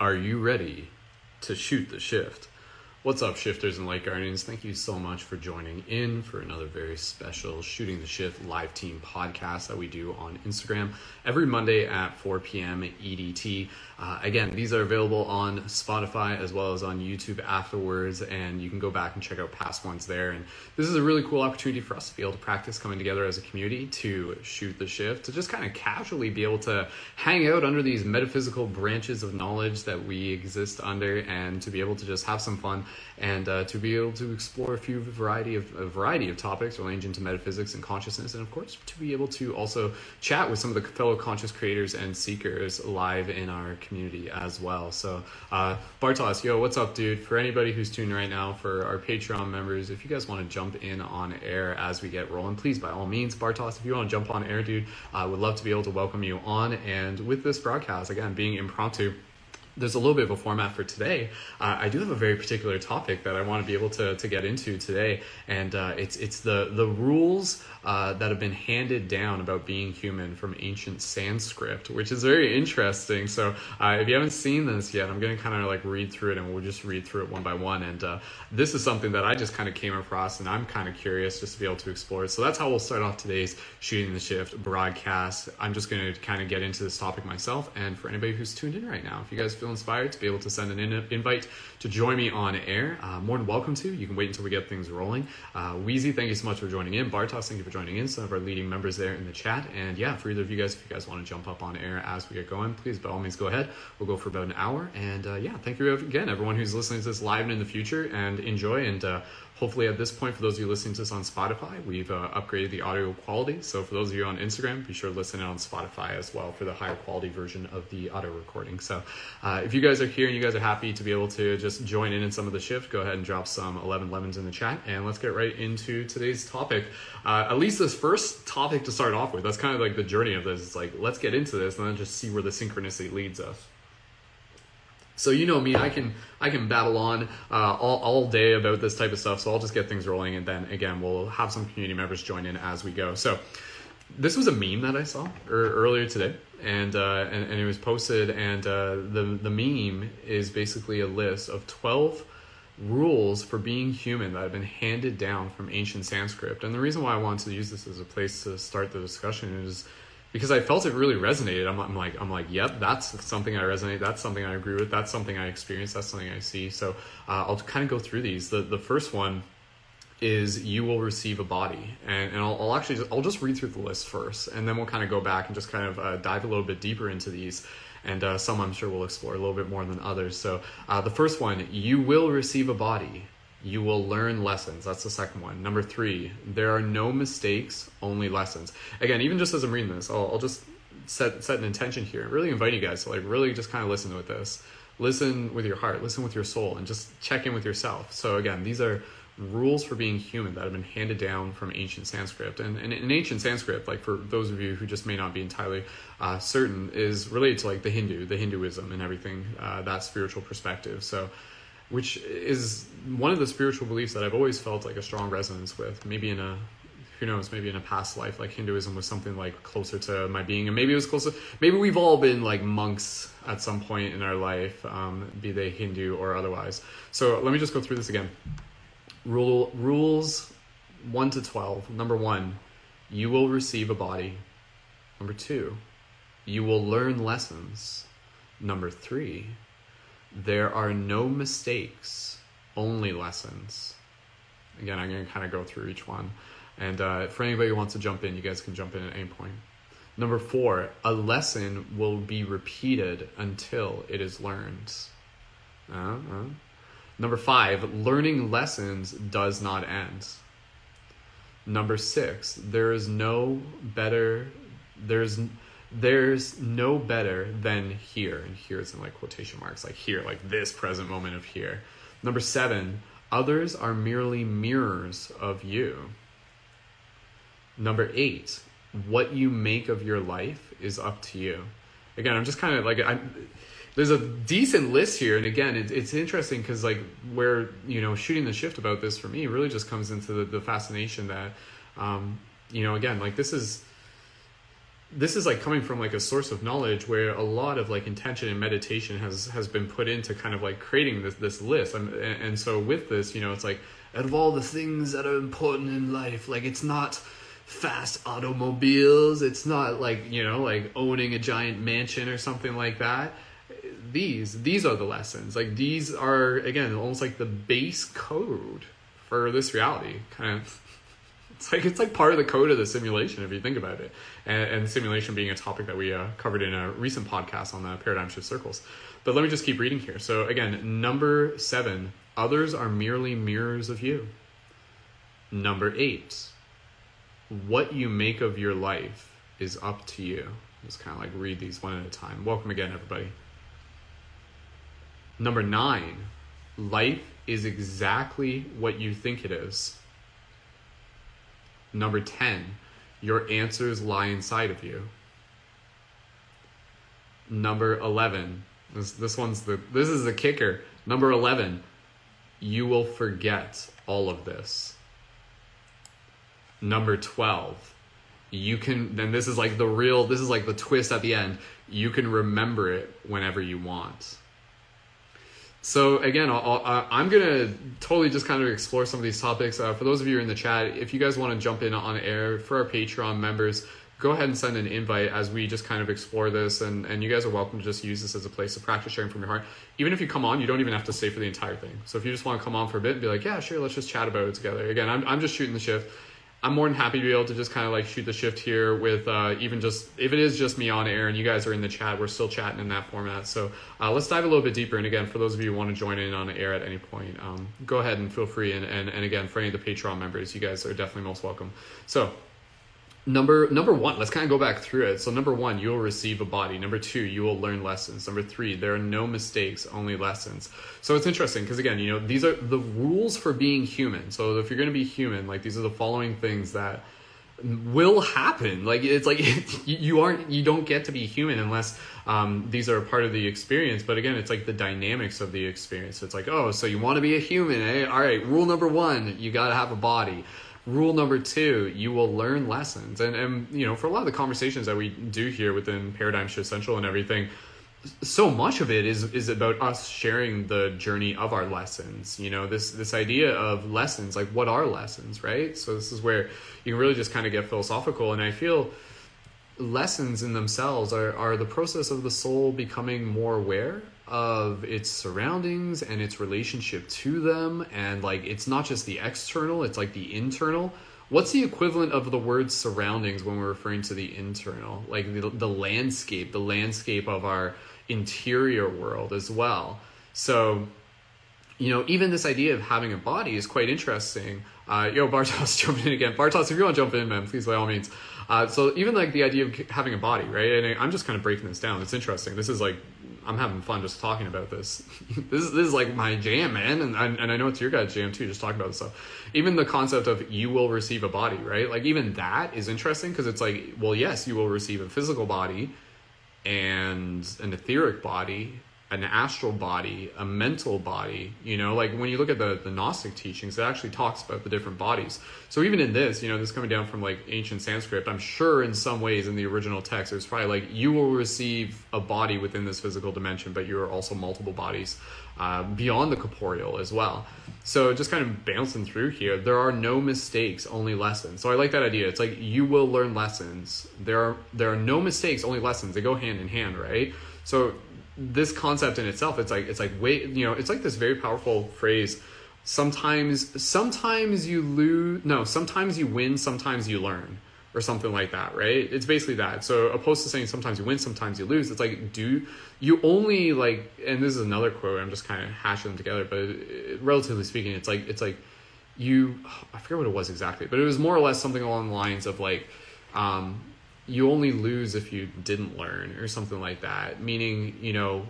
Are you ready to shoot the shift? What's up, shifters and light guardians? Thank you so much for joining in for another very special Shooting the Shift live team podcast that we do on Instagram every Monday at 4 p.m. EDT. Uh, again, these are available on Spotify as well as on YouTube afterwards, and you can go back and check out past ones there. And this is a really cool opportunity for us to be able to practice coming together as a community to shoot the shift, to just kind of casually be able to hang out under these metaphysical branches of knowledge that we exist under, and to be able to just have some fun and uh, to be able to explore a few variety of a variety of topics ranging to metaphysics and consciousness, and of course to be able to also chat with some of the fellow conscious creators and seekers live in our community as well. So, uh, Bartos, yo, what's up, dude? For anybody who's tuned right now, for our Patreon members, if you guys want to jump in on air as we get rolling, please by all means, Bartos, if you want to jump on air, dude, I would love to be able to welcome you on. And with this broadcast, again, being impromptu there's a little bit of a format for today. Uh, I do have a very particular topic that I want to be able to, to get into today, and uh, it's it's the the rules uh, that have been handed down about being human from ancient Sanskrit, which is very interesting. So uh, if you haven't seen this yet, I'm going to kind of like read through it, and we'll just read through it one by one. And uh, this is something that I just kind of came across, and I'm kind of curious just to be able to explore it. So that's how we'll start off today's shooting the shift broadcast. I'm just going to kind of get into this topic myself, and for anybody who's tuned in right now, if you guys feel inspired to be able to send an in- invite to join me on air, uh, more than welcome to. You can wait until we get things rolling. Uh, Wheezy, thank you so much for joining in. Bartos, thank you for joining in. Some of our leading members there in the chat. And yeah, for either of you guys, if you guys want to jump up on air as we get going, please by all means go ahead. We'll go for about an hour. And uh, yeah, thank you again, everyone who's listening to this live and in the future, and enjoy. And uh, hopefully at this point for those of you listening to this on spotify we've uh, upgraded the audio quality. So for those of you on instagram be sure to listen in on spotify as well for the higher quality version of the audio recording. So uh, if you guys are here and you guys are happy to be able to just join in in some of the shift go ahead and drop some 11 lemons in the chat and let's get right into today's topic. Uh, at least this first topic to start off with. That's kind of like the journey of this. It's like let's get into this and then just see where the synchronicity leads us so you know me, I can I can babble on uh, all, all day about this type of stuff. So I'll just get things rolling, and then again we'll have some community members join in as we go. So this was a meme that I saw er, earlier today, and, uh, and and it was posted, and uh, the the meme is basically a list of twelve rules for being human that have been handed down from ancient Sanskrit. And the reason why I wanted to use this as a place to start the discussion is because I felt it really resonated. I'm, I'm, like, I'm like, yep, that's something I resonate. That's something I agree with. That's something I experience. That's something I see. So uh, I'll kind of go through these. The the first one is you will receive a body, and, and I'll, I'll actually just, I'll just read through the list first, and then we'll kind of go back and just kind of uh, dive a little bit deeper into these. And uh, some I'm sure we'll explore a little bit more than others. So uh, the first one, you will receive a body you will learn lessons. That's the second one. Number three, there are no mistakes, only lessons. Again, even just as I'm reading this, I'll, I'll just set set an intention here. Really invite you guys to like really just kind of listen with this. Listen with your heart, listen with your soul, and just check in with yourself. So again, these are rules for being human that have been handed down from ancient Sanskrit. And, and in ancient Sanskrit, like for those of you who just may not be entirely uh, certain, is related to like the Hindu, the Hinduism, and everything uh, that spiritual perspective. So which is one of the spiritual beliefs that I've always felt like a strong resonance with. Maybe in a who knows, maybe in a past life, like Hinduism was something like closer to my being, and maybe it was closer. Maybe we've all been like monks at some point in our life, um, be they Hindu or otherwise. So let me just go through this again. Rule rules one to twelve. Number one, you will receive a body. Number two, you will learn lessons. Number three, there are no mistakes, only lessons. Again, I'm going to kind of go through each one. And uh, for anybody who wants to jump in, you guys can jump in at any point. Number four, a lesson will be repeated until it is learned. Uh-huh. Number five, learning lessons does not end. Number six, there is no better, there's there's no better than here and here is in like quotation marks like here like this present moment of here. Number seven others are merely mirrors of you. Number eight what you make of your life is up to you. Again i'm just kind of like i'm there's a decent list here and again it, it's interesting because like where you know shooting the shift about this for me really just comes into the, the fascination that um, you know again like this is this is like coming from like a source of knowledge where a lot of like intention and meditation has has been put into kind of like creating this this list. And, and so with this you know it's like out of all the things that are important in life like it's not fast automobiles. It's not like you know like owning a giant mansion or something like that. These these are the lessons. Like these are again almost like the base code for this reality kind of. It's like it's like part of the code of the simulation if you think about it and, and simulation being a topic that we uh, covered in a recent podcast on the paradigm shift circles. But let me just keep reading here. So again number seven others are merely mirrors of you. Number eight what you make of your life is up to you. Just kind of like read these one at a time. Welcome again everybody. Number nine, life is exactly what you think it is. Number 10, your answers lie inside of you. Number 11, this, this one's the, this is the kicker. Number 11, you will forget all of this. Number 12, you can, then this is like the real, this is like the twist at the end. You can remember it whenever you want. So again, i am gonna totally just kind of explore some of these topics. Uh, for those of you in the chat, if you guys want to jump in on air for our Patreon members, go ahead and send an invite as we just kind of explore this. And, and you guys are welcome to just use this as a place to practice sharing from your heart. Even if you come on, you don't even have to stay for the entire thing. So if you just want to come on for a bit and be like, yeah, sure, let's just chat about it together. Again, I'm, I'm just shooting the shift. I'm more than happy to be able to just kind of like shoot the shift here with uh, even just if it is just me on air and you guys are in the chat, we're still chatting in that format. So uh, let's dive a little bit deeper. And again, for those of you who want to join in on air at any point, um, go ahead and feel free. And, and, and again, for any of the Patreon members, you guys are definitely most welcome. So number number one let's kind of go back through it. So number one you will receive a body. Number two you will learn lessons. Number three there are no mistakes only lessons. So it's interesting because again you know these are the rules for being human. So if you're going to be human like these are the following things that will happen. Like it's like you aren't you don't get to be human unless um, these are a part of the experience. But again it's like the dynamics of the experience. It's like oh so you want to be a human eh? All right rule number one you got to have a body rule number two you will learn lessons. And and you know for a lot of the conversations that we do here within paradigm shift central and everything so much of it is is about us sharing the journey of our lessons. You know this this idea of lessons like what are lessons right? So this is where you can really just kind of get philosophical and i feel lessons in themselves are, are the process of the soul becoming more aware of its surroundings and its relationship to them and like it's not just the external it's like the internal. What's the equivalent of the word surroundings when we're referring to the internal? Like the, the landscape the landscape of our interior world as well. So you know even this idea of having a body is quite interesting. Uh, yo bartos jumping in again. Bartos if you want to jump in man please by all means uh, so even like the idea of having a body right and i'm just kind of breaking this down it's interesting this is like I'm having fun just talking about this. this, is, this is like my jam, man, and I, and I know it's your guys' jam too. Just talking about this stuff. Even the concept of you will receive a body, right? Like even that is interesting because it's like, well, yes, you will receive a physical body and an etheric body an astral body, a mental body. You know, like when you look at the, the Gnostic teachings, it actually talks about the different bodies. So even in this, you know, this coming down from like ancient Sanskrit, I'm sure in some ways in the original text, it's probably like you will receive a body within this physical dimension, but you are also multiple bodies uh, beyond the corporeal as well. So just kind of bouncing through here, there are no mistakes, only lessons. So I like that idea. It's like you will learn lessons. There are there are no mistakes, only lessons. They go hand in hand, right? So this concept in itself it's like it's like wait you know it's like this very powerful phrase sometimes sometimes you lose no sometimes you win sometimes you learn or something like that right? It's basically that. So opposed to saying sometimes you win sometimes you lose it's like do you only like and this is another quote i'm just kind of hashing them together but it, relatively speaking it's like it's like you i forget what it was exactly but it was more or less something along the lines of like um you only lose if you didn't learn or something like that. Meaning, you know,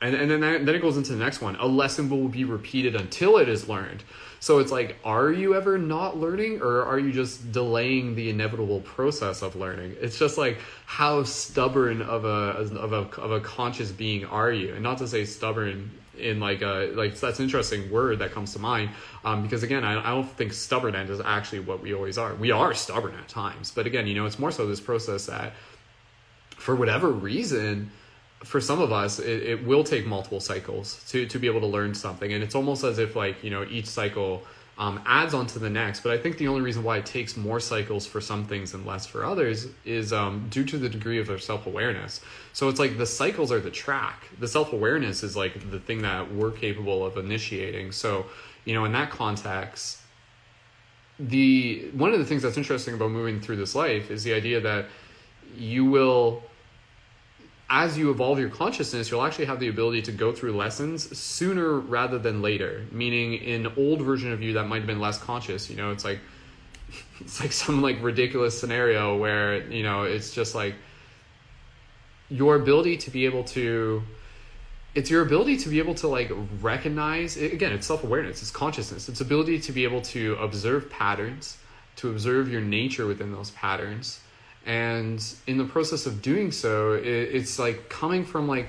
and, and then that, then it goes into the next one. A lesson will be repeated until it is learned. So it's like, are you ever not learning, or are you just delaying the inevitable process of learning? It's just like how stubborn of a of a of a conscious being are you? And not to say stubborn in like a like that's an interesting word that comes to mind um, because again I, I don't think stubborn end is actually what we always are. We are stubborn at times, but again, you know, it's more so this process that for whatever reason for some of us, it, it will take multiple cycles to, to be able to learn something. And it's almost as if like, you know, each cycle um, adds on to the next. But I think the only reason why it takes more cycles for some things and less for others is um, due to the degree of their self awareness. So it's like the cycles are the track. The self awareness is like the thing that we're capable of initiating. So, you know, in that context, the one of the things that's interesting about moving through this life is the idea that you will as you evolve your consciousness, you'll actually have the ability to go through lessons sooner rather than later. Meaning, in old version of you that might have been less conscious. You know, it's like it's like some like ridiculous scenario where you know it's just like your ability to be able to it's your ability to be able to like recognize again it's self-awareness it's consciousness it's ability to be able to observe patterns to observe your nature within those patterns and in the process of doing so it, it's like coming from like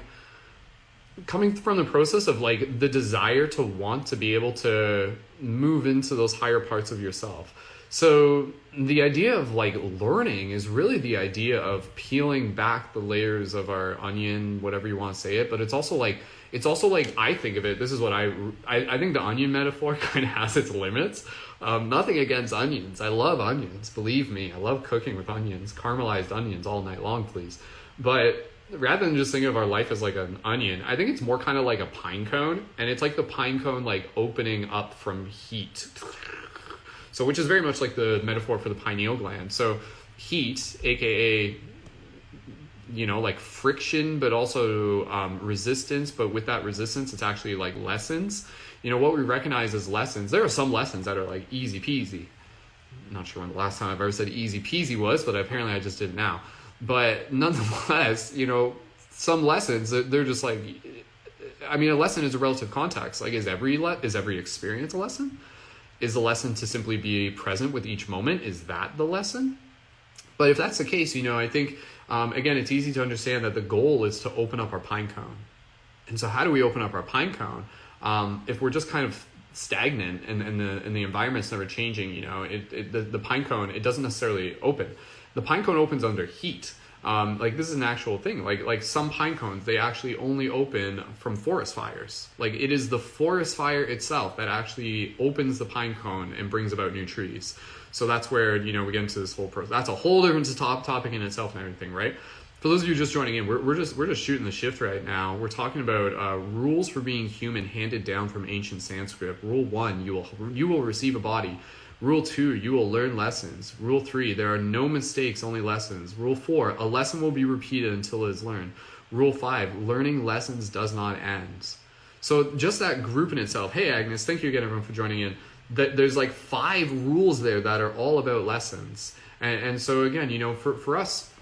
coming from the process of like the desire to want to be able to move into those higher parts of yourself. So the idea of like learning is really the idea of peeling back the layers of our onion whatever you want to say it but it's also like it's also like i think of it this is what i i, I think the onion metaphor kind of has its limits um, nothing against onions. I love onions. Believe me, I love cooking with onions, caramelized onions all night long, please. But rather than just thinking of our life as like an onion, I think it's more kind of like a pine cone, and it's like the pine cone like opening up from heat. So, which is very much like the metaphor for the pineal gland. So, heat, aka you know like friction but also um, resistance but with that resistance it's actually like lessons you know what we recognize as lessons there are some lessons that are like easy peasy. I'm not sure when the last time i've ever said easy peasy was but apparently i just did now. But nonetheless you know some lessons they're just like i mean a lesson is a relative context. Like is every le- is every experience a lesson? Is the lesson to simply be present with each moment is that the lesson? But if that's the case you know i think um, again it's easy to understand that the goal is to open up our pine cone. And so how do we open up our pine cone um, if we're just kind of stagnant and, and the and the environment's never changing, you know, it, it the, the pine cone it doesn't necessarily open. The pine cone opens under heat. Um, like this is an actual thing. Like like some pine cones, they actually only open from forest fires. Like it is the forest fire itself that actually opens the pine cone and brings about new trees. So that's where you know we get into this whole process. That's a whole different top topic in itself and everything, right? For those of you just joining in, we're, we're just we're just shooting the shift right now. We're talking about uh, rules for being human handed down from ancient Sanskrit. Rule one: you will you will receive a body. Rule two: you will learn lessons. Rule three: there are no mistakes, only lessons. Rule four: a lesson will be repeated until it is learned. Rule five: learning lessons does not end. So just that group in itself. Hey Agnes, thank you again everyone for joining in. That there's like five rules there that are all about lessons. And, and so again, you know, for for us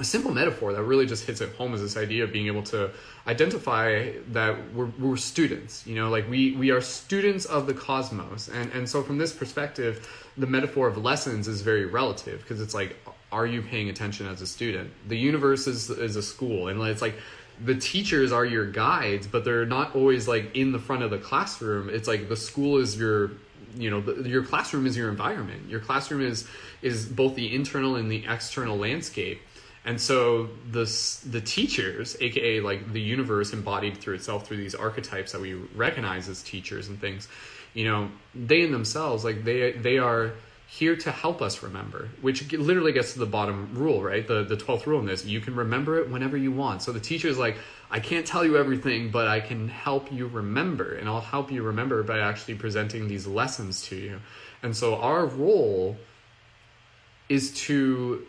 a simple metaphor that really just hits it home is this idea of being able to identify that we're, we're students you know like we we are students of the cosmos. And and so from this perspective the metaphor of lessons is very relative because it's like are you paying attention as a student? The universe is is a school and it's like the teachers are your guides but they're not always like in the front of the classroom. It's like the school is your you know the, your classroom is your environment. Your classroom is is both the internal and the external landscape and so the the teachers, aka like the universe embodied through itself through these archetypes that we recognize as teachers and things, you know, they in themselves like they they are here to help us remember, which literally gets to the bottom rule, right? The the twelfth rule in this: you can remember it whenever you want. So the teacher is like, I can't tell you everything, but I can help you remember, and I'll help you remember by actually presenting these lessons to you. And so our role is to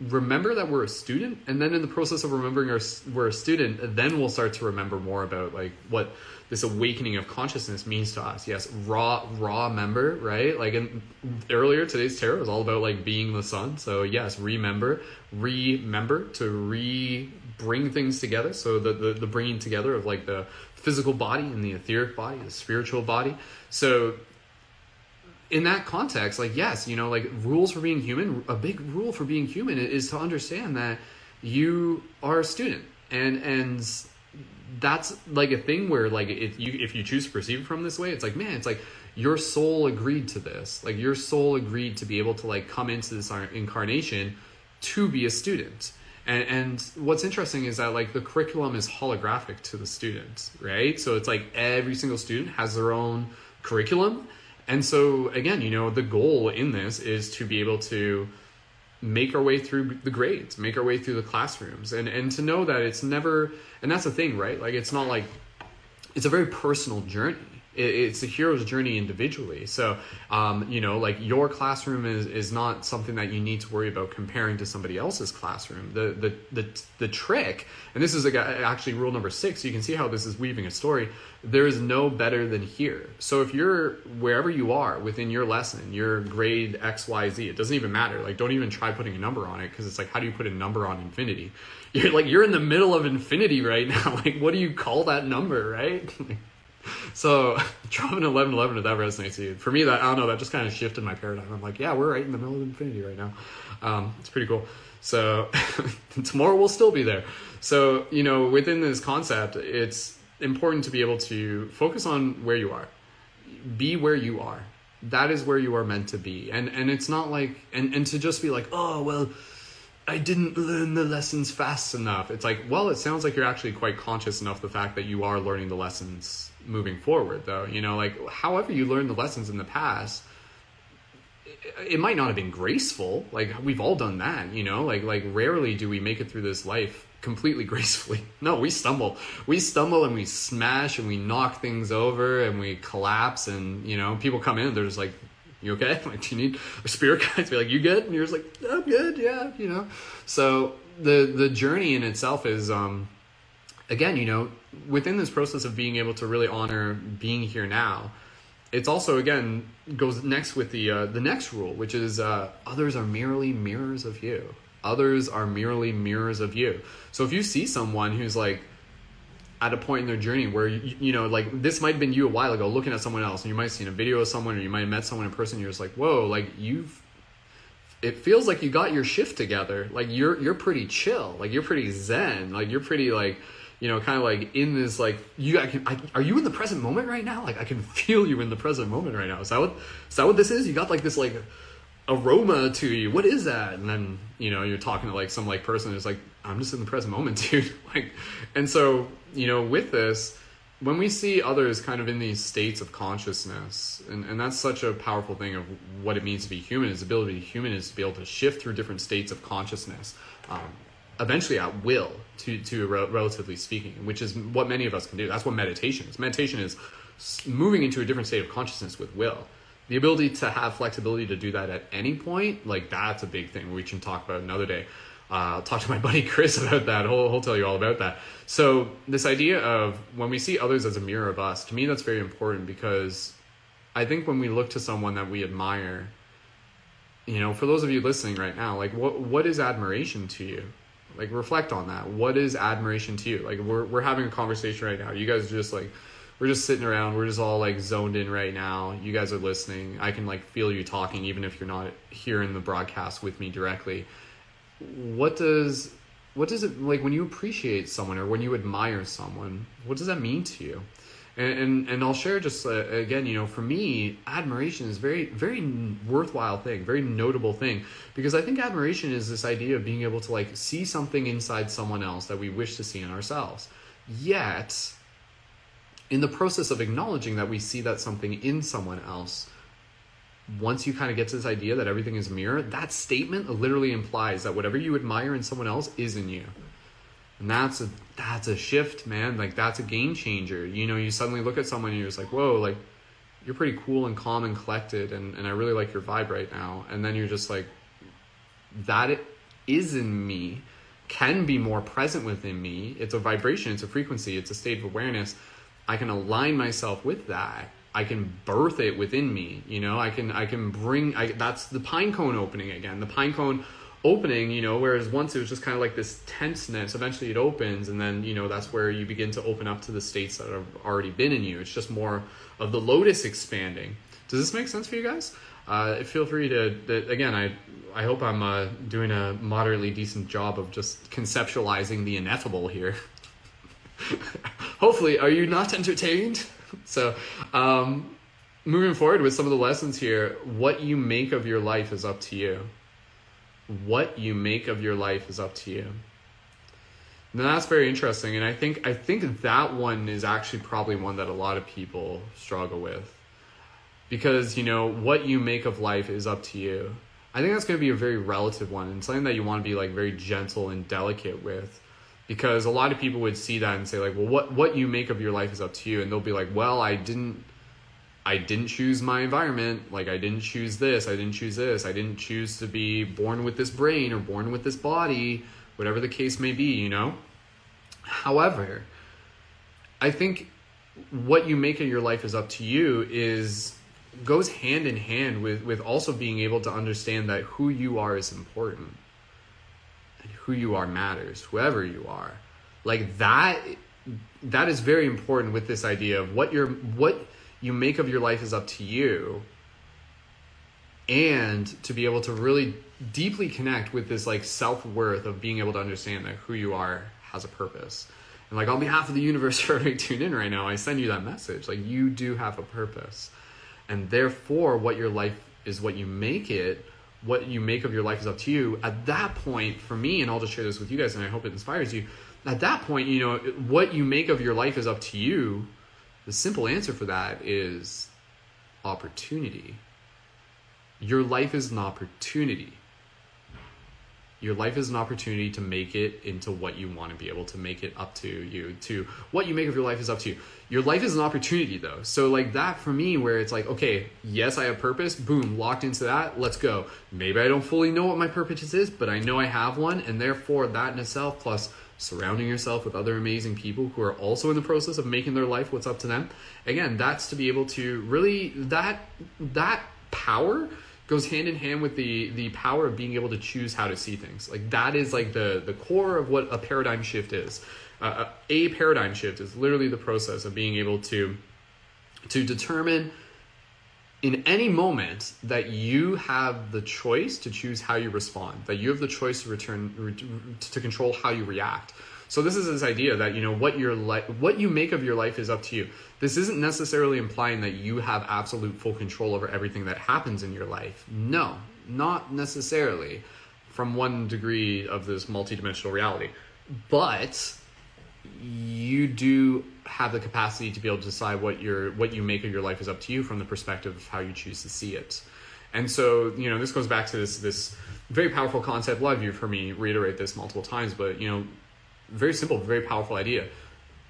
remember that we're a student and then in the process of remembering our, we're a student then we'll start to remember more about like what this awakening of consciousness means to us. Yes raw raw member right? Like in earlier today's tarot was all about like being the sun. So yes remember remember to re bring things together. So the, the the bringing together of like the physical body and the etheric body the spiritual body. So in that context, like yes, you know, like rules for being human. A big rule for being human is to understand that you are a student, and and that's like a thing where like if you if you choose to perceive from this way, it's like man, it's like your soul agreed to this. Like your soul agreed to be able to like come into this incarnation to be a student. And, and what's interesting is that like the curriculum is holographic to the students, right? So it's like every single student has their own curriculum and so again, you know, the goal in this is to be able to make our way through the grades, make our way through the classrooms, and and to know that it's never. And that's the thing, right? Like it's not like it's a very personal journey it's a hero's journey individually. So, um, you know, like your classroom is, is not something that you need to worry about comparing to somebody else's classroom. The the the, the trick, and this is actually rule number six. You can see how this is weaving a story. There is no better than here. So if you're wherever you are within your lesson, your grade X Y Z, it doesn't even matter. Like, don't even try putting a number on it because it's like, how do you put a number on infinity? You're like you're in the middle of infinity right now. Like, what do you call that number, right? so dropping 11 11 if that resonates to you. For me that i don't know that just kind of shifted my paradigm. I'm like yeah we're right in the middle of infinity right now. Um, it's pretty cool. So tomorrow we'll still be there. So you know within this concept it's important to be able to focus on where you are. Be where you are. That is where you are meant to be. And and it's not like and and to just be like oh well I didn't learn the lessons fast enough. It's like, well, it sounds like you're actually quite conscious enough the fact that you are learning the lessons moving forward though. You know like however you learned the lessons in the past it might not have been graceful. Like we've all done that you know? Like like rarely do we make it through this life completely gracefully. No we stumble. We stumble and we smash and we knock things over and we collapse and you know people come in they're just like you okay? Like do you need a spirit guide? To be like you good? And you're just like i'm good. Yeah you know? So the the journey in itself is um again, you know, within this process of being able to really honor being here now, it's also again goes next with the uh, the next rule, which is uh, others are merely mirrors of you. Others are merely mirrors of you. So if you see someone who's like at a point in their journey where you, you know like this might have been you a while ago looking at someone else and you might have seen a video of someone or you might have met someone in person you're just like whoa like you've it feels like you got your shift together like you're you're pretty chill like you're pretty zen like you're pretty like you know, kind of like in this like you. I can. I, are you in the present moment right now? Like I can feel you in the present moment right now. Is that what? Is that what this is? You got like this like aroma to you. What is that? And then you know you're talking to like some like person who's like, I'm just in the present moment, dude. like, and so you know with this. When we see others kind of in these states of consciousness, and, and that's such a powerful thing of what it means to be human, is the ability to be human is to be able to shift through different states of consciousness. Um, eventually at will to to relatively speaking which is what many of us can do that's what meditation is meditation is moving into a different state of consciousness with will the ability to have flexibility to do that at any point like that's a big thing we can talk about another day uh, I'll talk to my buddy Chris about that. He'll, he'll tell you all about that. So, this idea of when we see others as a mirror of us, to me, that's very important because I think when we look to someone that we admire, you know, for those of you listening right now, like what what is admiration to you? Like reflect on that. What is admiration to you? Like we're we're having a conversation right now. You guys are just like we're just sitting around. We're just all like zoned in right now. You guys are listening. I can like feel you talking even if you're not here in the broadcast with me directly. What does what does it like when you appreciate someone or when you admire someone? What does that mean to you? And and, and I'll share just uh, again, you know, for me, admiration is very very worthwhile thing, very notable thing because I think admiration is this idea of being able to like see something inside someone else that we wish to see in ourselves. Yet, in the process of acknowledging that we see that something in someone else, once you kind of get to this idea that everything is a mirror, that statement literally implies that whatever you admire in someone else is in you and that's a that's a shift man like that's a game changer you know you suddenly look at someone and you're just like whoa like you're pretty cool and calm and collected and, and i really like your vibe right now and then you're just like that is in me can be more present within me. It's a vibration, it's a frequency, it's a state of awareness. I can align myself with that. I can birth it within me. You know, I can I can bring. I, that's the pine cone opening again. The pine cone opening. You know, whereas once it was just kind of like this tenseness. Eventually, it opens, and then you know that's where you begin to open up to the states that have already been in you. It's just more of the lotus expanding. Does this make sense for you guys? Uh, feel free to, to, again. I I hope I'm uh, doing a moderately decent job of just conceptualizing the ineffable here. Hopefully, are you not entertained? so, um, moving forward with some of the lessons here, what you make of your life is up to you. What you make of your life is up to you. And that's very interesting, and I think I think that one is actually probably one that a lot of people struggle with, because you know what you make of life is up to you. I think that's going to be a very relative one, and something that you want to be like very gentle and delicate with because a lot of people would see that and say like well what what you make of your life is up to you and they'll be like well i didn't i didn't choose my environment. Like i didn't choose this i didn't choose this. I didn't choose to be born with this brain or born with this body whatever the case may be you know? However i think what you make of your life is up to you is goes hand in hand with with also being able to understand that who you are is important. And who you are matters, whoever you are. Like that that is very important with this idea of what your what you make of your life is up to you and to be able to really deeply connect with this like self-worth of being able to understand that who you are has a purpose and like on behalf of the universe for everybody tuned in right now i send you that message like you do have a purpose and therefore what your life is what you make it what you make of your life is up to you. At that point, for me, and I'll just share this with you guys, and I hope it inspires you. At that point, you know, what you make of your life is up to you. The simple answer for that is opportunity. Your life is an opportunity. Your life is an opportunity to make it into what you want to be able to make it up to you. To what you make of your life is up to you. Your life is an opportunity though. So like that for me where it's like, okay, yes, I have purpose, boom, locked into that, let's go. Maybe I don't fully know what my purpose is, but I know I have one, and therefore that in itself plus surrounding yourself with other amazing people who are also in the process of making their life what's up to them. Again, that's to be able to really that that power goes hand in hand with the the power of being able to choose how to see things. Like that is like the the core of what a paradigm shift is. Uh, a paradigm shift is literally the process of being able to to determine in any moment that you have the choice to choose how you respond, that you have the choice to return to control how you react. So this is this idea that you know what your life, what you make of your life is up to you. This isn't necessarily implying that you have absolute full control over everything that happens in your life. No, not necessarily from one degree of this multidimensional reality. But you do have the capacity to be able to decide what your what you make of your life is up to you from the perspective of how you choose to see it. And so, you know, this goes back to this this very powerful concept. Of you heard me reiterate this multiple times, but you know, very simple, very powerful idea.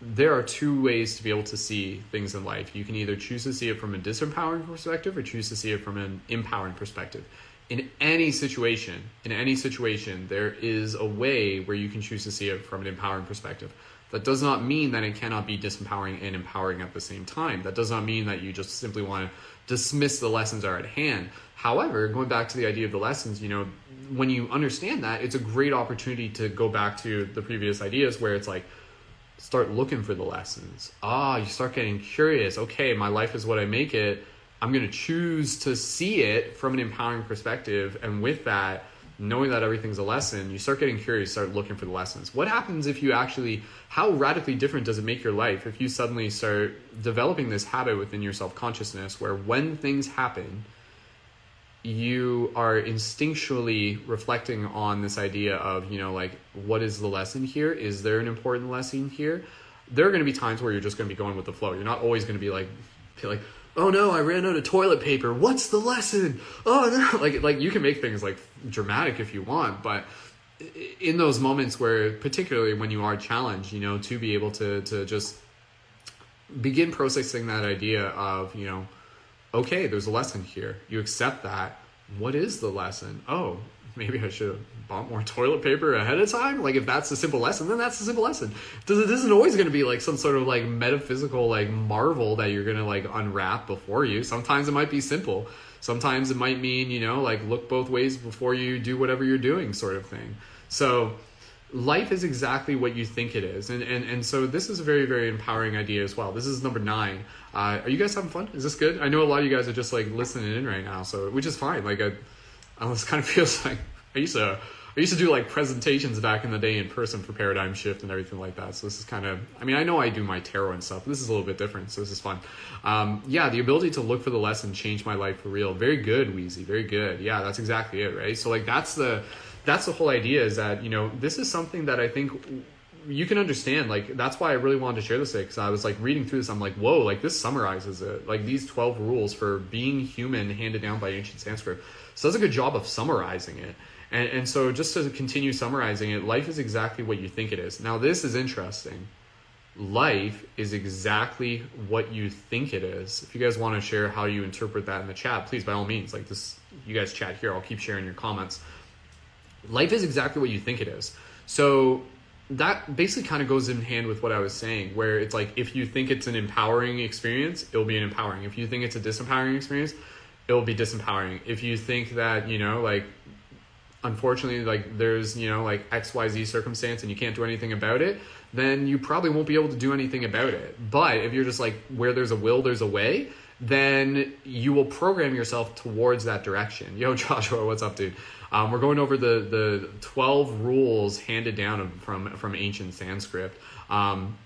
There are two ways to be able to see things in life. You can either choose to see it from a disempowering perspective or choose to see it from an empowering perspective. In any situation, in any situation, there is a way where you can choose to see it from an empowering perspective. That does not mean that it cannot be disempowering and empowering at the same time. That does not mean that you just simply want to dismiss the lessons are at hand. However, going back to the idea of the lessons, you know, when you understand that, it's a great opportunity to go back to the previous ideas where it's like, start looking for the lessons. Ah, you start getting curious. Okay, my life is what I make it. I'm going to choose to see it from an empowering perspective. And with that, knowing that everything's a lesson, you start getting curious, start looking for the lessons. What happens if you actually, how radically different does it make your life if you suddenly start developing this habit within your self consciousness where when things happen, you are instinctually reflecting on this idea of, you know, like, what is the lesson here? Is there an important lesson here? There are going to be times where you're just going to be going with the flow. You're not always going to be like, be like, oh no, I ran out of toilet paper. What's the lesson? Oh no, like like you can make things like dramatic if you want, but in those moments where, particularly when you are challenged, you know, to be able to to just begin processing that idea of you know okay, there's a lesson here. You accept that. What is the lesson? Oh, maybe I should have bought more toilet paper ahead of time. Like if that's a simple lesson, then that's a simple lesson. Does it isn't always going to be like some sort of like metaphysical like marvel that you're going to like unwrap before you. Sometimes it might be simple. Sometimes it might mean you know like look both ways before you do whatever you're doing, sort of thing. So life is exactly what you think it is and and, and so this is a very very empowering idea as well this is number nine uh, are you guys having fun is this good i know a lot of you guys are just like listening in right now so which is fine like I, almost kind of feels like I used to I used to do like presentations back in the day in person for Paradigm Shift and everything like that. So this is kind of I mean I know I do my tarot and stuff. this is a little bit different, so this is fun. Um, yeah, the ability to look for the lesson changed my life for real. Very good, Wheezy. Very good. Yeah, that's exactly it, right? So like that's the that's the whole idea is that you know this is something that I think you can understand like that's why i really wanted to share this because i was like reading through this i'm like whoa like this summarizes it like these 12 rules for being human handed down by ancient sanskrit so does a good job of summarizing it. And, and so just to continue summarizing it, life is exactly what you think it is. Now, this is interesting. Life is exactly what you think it is. If you guys want to share how you interpret that in the chat, please, by all means, like this, you guys chat here. I'll keep sharing your comments. Life is exactly what you think it is. So that basically kind of goes in hand with what I was saying, where it's like if you think it's an empowering experience, it'll be an empowering. If you think it's a disempowering experience, it will be disempowering. If you think that you know like unfortunately like there's you know like xyz circumstance and you can't do anything about it then you probably won't be able to do anything about it. But if you're just like where there's a will there's a way then you will program yourself towards that direction. Yo joshua what's up dude? Um, we're going over the the 12 rules handed down from from ancient sanskrit. Um,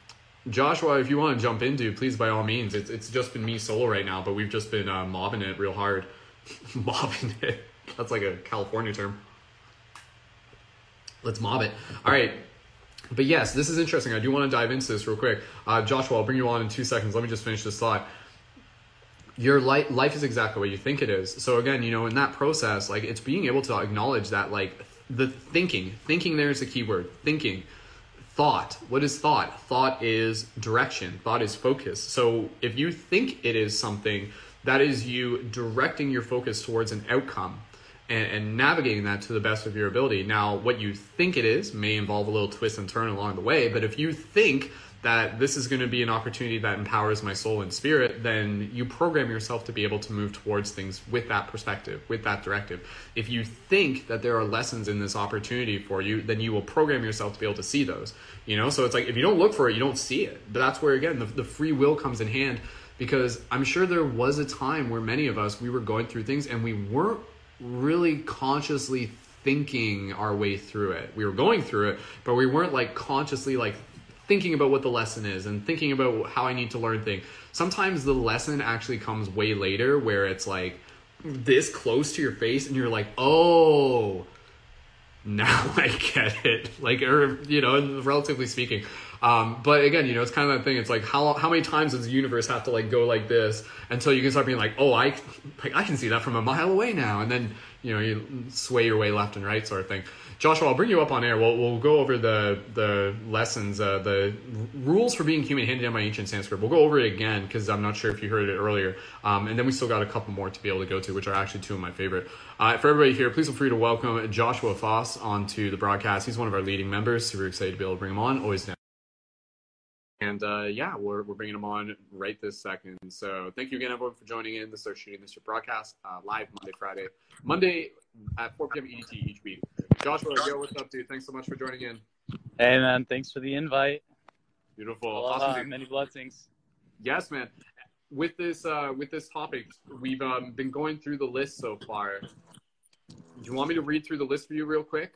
Joshua, if you want to jump into, please by all means. It's it's just been me solo right now, but we've just been uh, mobbing it real hard. mobbing it. That's like a California term. Let's mob it. All right. But yes, this is interesting. I do want to dive into this real quick. Uh, Joshua, I'll bring you on in two seconds. Let me just finish this thought. Your life, life is exactly what you think it is. So again, you know, in that process, like it's being able to acknowledge that, like the thinking. Thinking there is the key word. Thinking thought. What is thought? Thought is direction, thought is focus. So if you think it is something, that is you directing your focus towards an outcome and, and, navigating that to the best of your ability. Now, what you think it is may involve a little twist and turn along the way, but if you think that this is going to be an opportunity that empowers my soul and spirit, then you program yourself to be able to move towards things with that perspective, with that directive. If you think that there are lessons in this opportunity for you, then you will program yourself to be able to see those. You know, so it's like if you don't look for it, you don't see it. But that's where again the, the free will comes in hand because I'm sure there was a time where many of us we were going through things and we weren't really consciously thinking our way through it. We were going through it, but we weren't like consciously like thinking about what the lesson is and thinking about how I need to learn things. Sometimes the lesson actually comes way later where it's like this close to your face and you're like, oh, now I get it. Like, or, you know, relatively speaking. Um, but again, you know, it's kind of that thing. It's like how how many times does the universe have to like go like this until you can start being like, oh, I like I can see that from a mile away now, and then you know you sway your way left and right, sort of thing. Joshua, I'll bring you up on air. We'll, we'll go over the the lessons, uh, the rules for being human handed down by ancient Sanskrit. We'll go over it again because I'm not sure if you heard it earlier. Um, and then we still got a couple more to be able to go to, which are actually two of my favorite. Uh, for everybody here, please feel free to welcome Joshua Faust onto the broadcast. He's one of our leading members. Super excited to be able to bring him on. Always down. And uh, yeah, we're, we're bringing him on right this second. So thank you again, everyone, for joining in. This is Shooting This broadcast uh, live Monday, Friday. Monday at 4 p.m. EDT each week. Joshua, yo, what's up, dude? Thanks so much for joining in. Hey, man. Thanks for the invite. Beautiful. Aloha, awesome. Many blessings. Yes, man. With this uh, with this topic, we've um, been going through the list so far. Do you want me to read through the list for you real quick?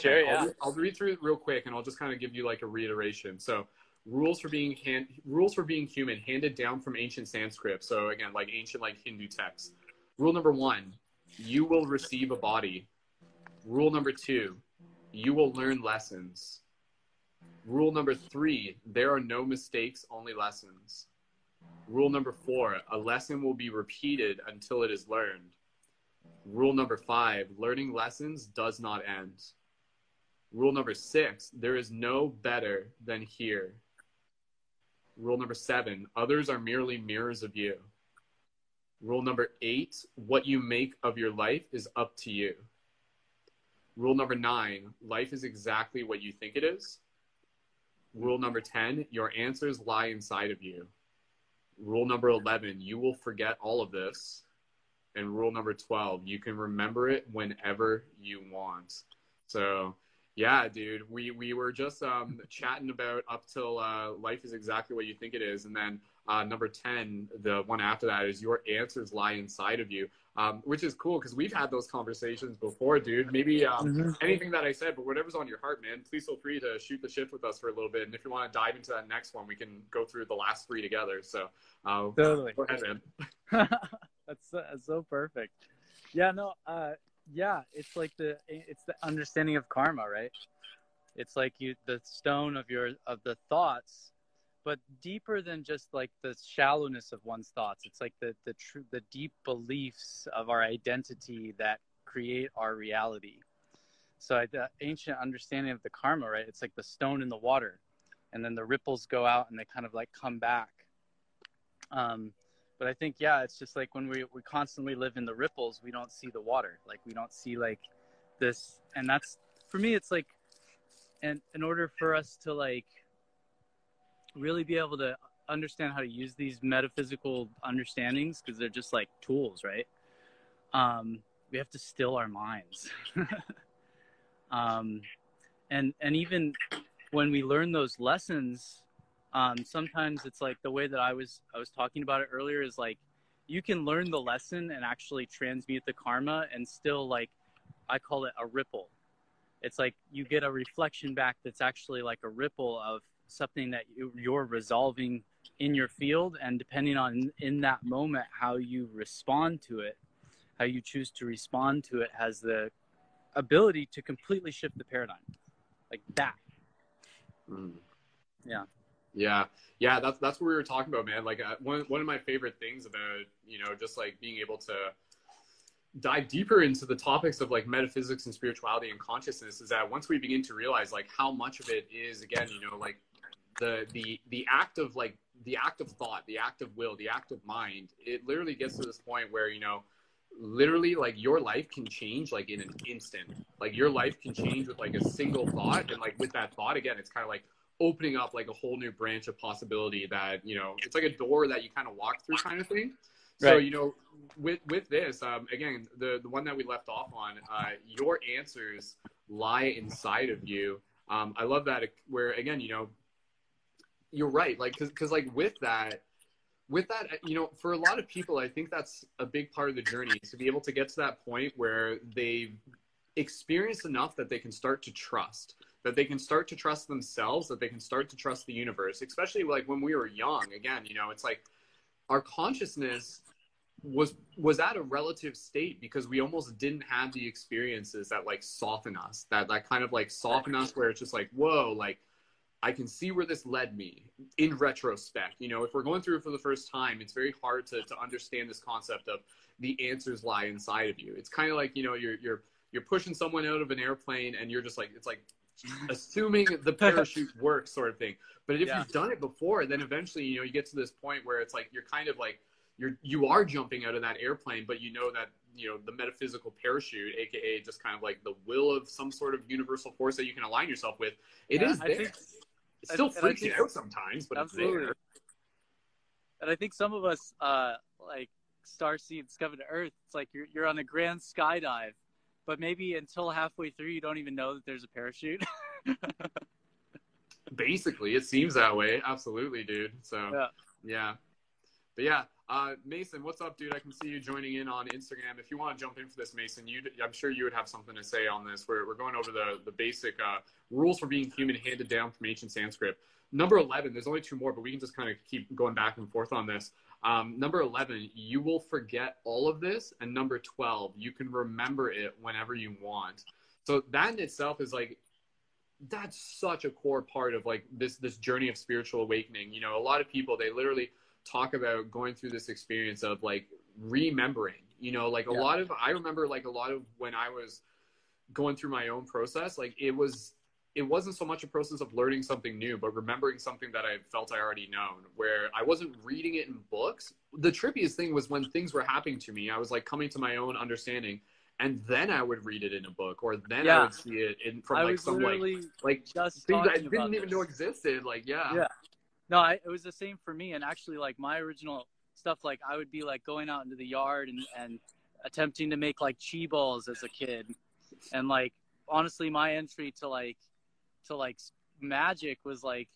Sure, yeah. I'll, I'll read through it real quick, and I'll just kind of give you like a reiteration. So, rules for being hand, rules for being human handed down from ancient Sanskrit. So again, like ancient like Hindu texts. Rule number one: you will receive a body Rule number two, you will learn lessons. Rule number three, there are no mistakes, only lessons. Rule number four, a lesson will be repeated until it is learned. Rule number five, learning lessons does not end. Rule number six, there is no better than here. Rule number seven, others are merely mirrors of you. Rule number eight, what you make of your life is up to you. Rule number nine life is exactly what you think it is. Rule number 10 your answers lie inside of you. Rule number 11 you will forget all of this. And rule number 12 you can remember it whenever you want. So, yeah, dude, we, we were just um, chatting about up till uh, life is exactly what you think it is. And then uh, number 10, the one after that, is your answers lie inside of you, um, which is cool because we've had those conversations before, dude. Maybe um, Mm-hmm. anything that I said, but whatever's on your heart, man, please feel free to shoot the shift with us for a little bit. And if you want to dive into that next one, we can go through the last three together. So, uh, Totally. go ahead, man. that's, so, that's so perfect. Yeah, no, uh, yeah, it's like the it's the understanding of karma, right? It's like you the stone of your of the thoughts, but deeper than just like the shallowness of one's thoughts. It's like the the true the deep beliefs of our identity that create our reality. So the ancient understanding of the karma, right? It's like the stone in the water, and then the ripples go out and they kind of like come back. Um, but I think yeah, it's just like when we we constantly live in the ripples, we don't see the water. Like we don't see like this, and that's for me. It's like, and in order for us to like really be able to understand how to use these metaphysical understandings, because they're just like tools, right? Um, we have to still our minds. um, and and even when we learn those lessons um, sometimes it's like the way that I was I was talking about it earlier is like you can learn the lesson and actually transmute the karma and still like I call it a ripple. It's like you get a reflection back that's actually like a ripple of something that you, you're resolving in your field and depending on in that moment how you respond to it, how you choose to respond to it has the ability to completely shift the paradigm. Like that. Mm. Yeah. Yeah, yeah, that's that's what we were talking about, man. Like uh, one one of my favorite things about you know just like being able to dive deeper into the topics of like metaphysics and spirituality and consciousness is that once we begin to realize like how much of it is again you know like the the the act of like the act of thought the act of will the act of mind it literally gets to this point where you know literally like your life can change like in an instant. Like your life can change with like a single thought and like with that thought again it's kind of like opening up like a whole new branch of possibility that you know it's like a door that you kind of walk through kind of thing. So Right. you know with with this um again the the one that we left off on uh your answers lie inside of you. Um i love that where again you know you're right like because like with that with that you know for a lot of people i think that's a big part of the journey to be able to get to that point where they've experienced enough that they can start to trust that they can start to trust themselves that they can start to trust the universe especially like when we were young again you know it's like our consciousness was was at a relative state because we almost didn't have the experiences that like soften us that that kind of like soften us where it's just like whoa like I can see where this led me in retrospect. You know, if we're going through it for the first time, it's very hard to, to understand this concept of the answers lie inside of you. It's kind of like, you know, you're, you're, you're pushing someone out of an airplane and you're just like, it's like assuming the parachute works sort of thing. But if Yeah. you've done it before, then eventually, you know, you get to this point where it's like, you're kind of like, you're, you are jumping out of that airplane, but you know that, you know, the metaphysical parachute, AKA just kind of like the will of some sort of universal force that you can align yourself with. It is Yeah, I there. think- It still and freaks think- you out sometimes, but Absolutely. it's there. And I think some of us, uh, like star seeds coming to Earth, it's like you're you're on a grand skydive, but maybe until halfway through you don't even know that there's a parachute. Basically, it seems that way. Absolutely, dude. So Yeah. yeah. But yeah, uh, Mason, what's up, dude? I can see you joining in on Instagram. If you want to jump in for this, Mason, I'm sure you would have something to say on this. We're, we're going over the, the basic uh, rules for being human handed down from ancient Sanskrit. Number 11, there's only two more, but we can just kind of keep going back and forth on this. Um, number 11, you will forget all of this. And number 12, you can remember it whenever you want. So that in itself is like, that's such a core part of like this this journey of spiritual awakening. You know, a lot of people they literally talk about going through this experience of like remembering. You know, like a Yeah. lot of I remember like a lot of when I was going through my own process, like it was it wasn't so much a process of learning something new, but remembering something that I felt I already known, where I wasn't reading it in books. The trippiest thing was when things were happening to me, I was like coming to my own understanding and then I would read it in a book, or then I would see it in from I like some like like just things I didn't even this. know existed. Like yeah, Yeah. No, I, it was the same for me. And actually, like my original stuff, like I would be like going out into the yard and, and attempting to make like chi balls as a kid. And like, honestly, my entry to like, to like magic was like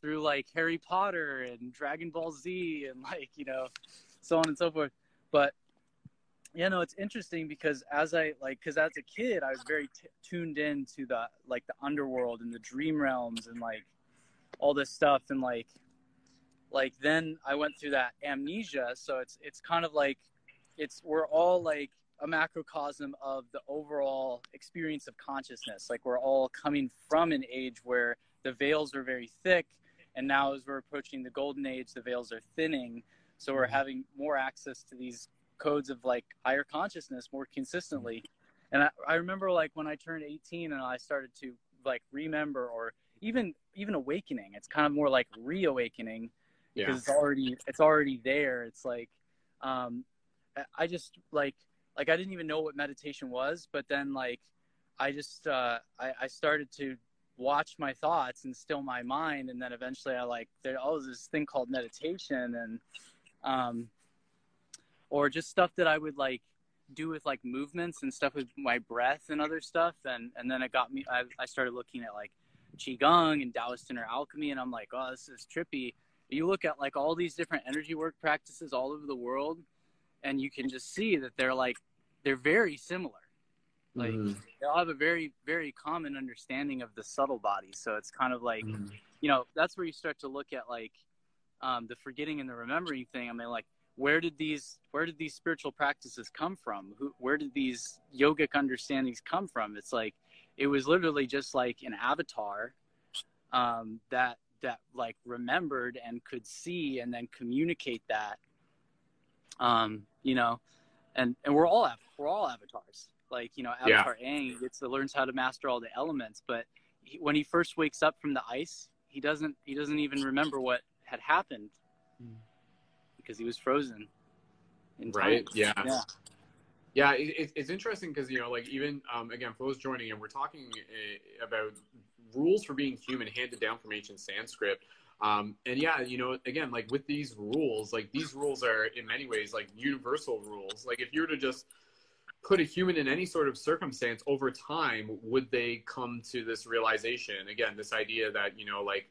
through like Harry Potter and Dragon Ball Z and like, you know, so on and so forth. But, you know, it's interesting because as I like, because as a kid, I was very t- tuned in to the like the underworld and the dream realms and like all this stuff and like like then I went through that amnesia. So it's it's kind of like it's we're all like a macrocosm of the overall experience of consciousness. Like we're all coming from an age where the veils are very thick and now as we're approaching the golden age the veils are thinning. So we're mm-hmm. having more access to these codes of like higher consciousness more consistently. And I, I remember like when i turned 18 and i started to like remember or even even awakening. It's kind of more like reawakening yeah, because it's already it's already there. It's like um I- i just like like i didn't even know what meditation was but then like i just uh i, I started to watch my thoughts and still my mind. And then eventually i like there oh there's this thing called meditation and um or just stuff that i would like do with like movements and stuff with my breath and other stuff. And and then it got me i, I started looking at like qigong and taoist inner alchemy and i'm like oh this is trippy. You look at like all these different energy work practices all over the world and you can just see that they're like they're very similar. Like Mhm. they all have a very very common understanding of the subtle body. So it's kind of like Mhm. you know that's where you start to look at like um, the forgetting and the remembering thing. I mean like where did these where did these spiritual practices come from? Who, where did these yogic understandings come from? It's like it was literally just like an avatar um, that that like remembered and could see and then communicate that um, you know and and we're all we're all avatars like you know Yeah. avatar Aang gets to learns how to master all the elements but he, when he first wakes up from the ice he doesn't he doesn't even remember what had happened Hmm. because he was frozen in time. right yeah yeah Yeah, it, it, it's interesting because you know, like even um, again, for those joining in, we're talking uh, about rules for being human handed down from ancient Sanskrit. Um, and yeah, you know, again, like with these rules, like these rules are in many ways like universal rules. Like if you were to just put a human in any sort of circumstance over time, would they come to this realization? Again, this idea that you know, like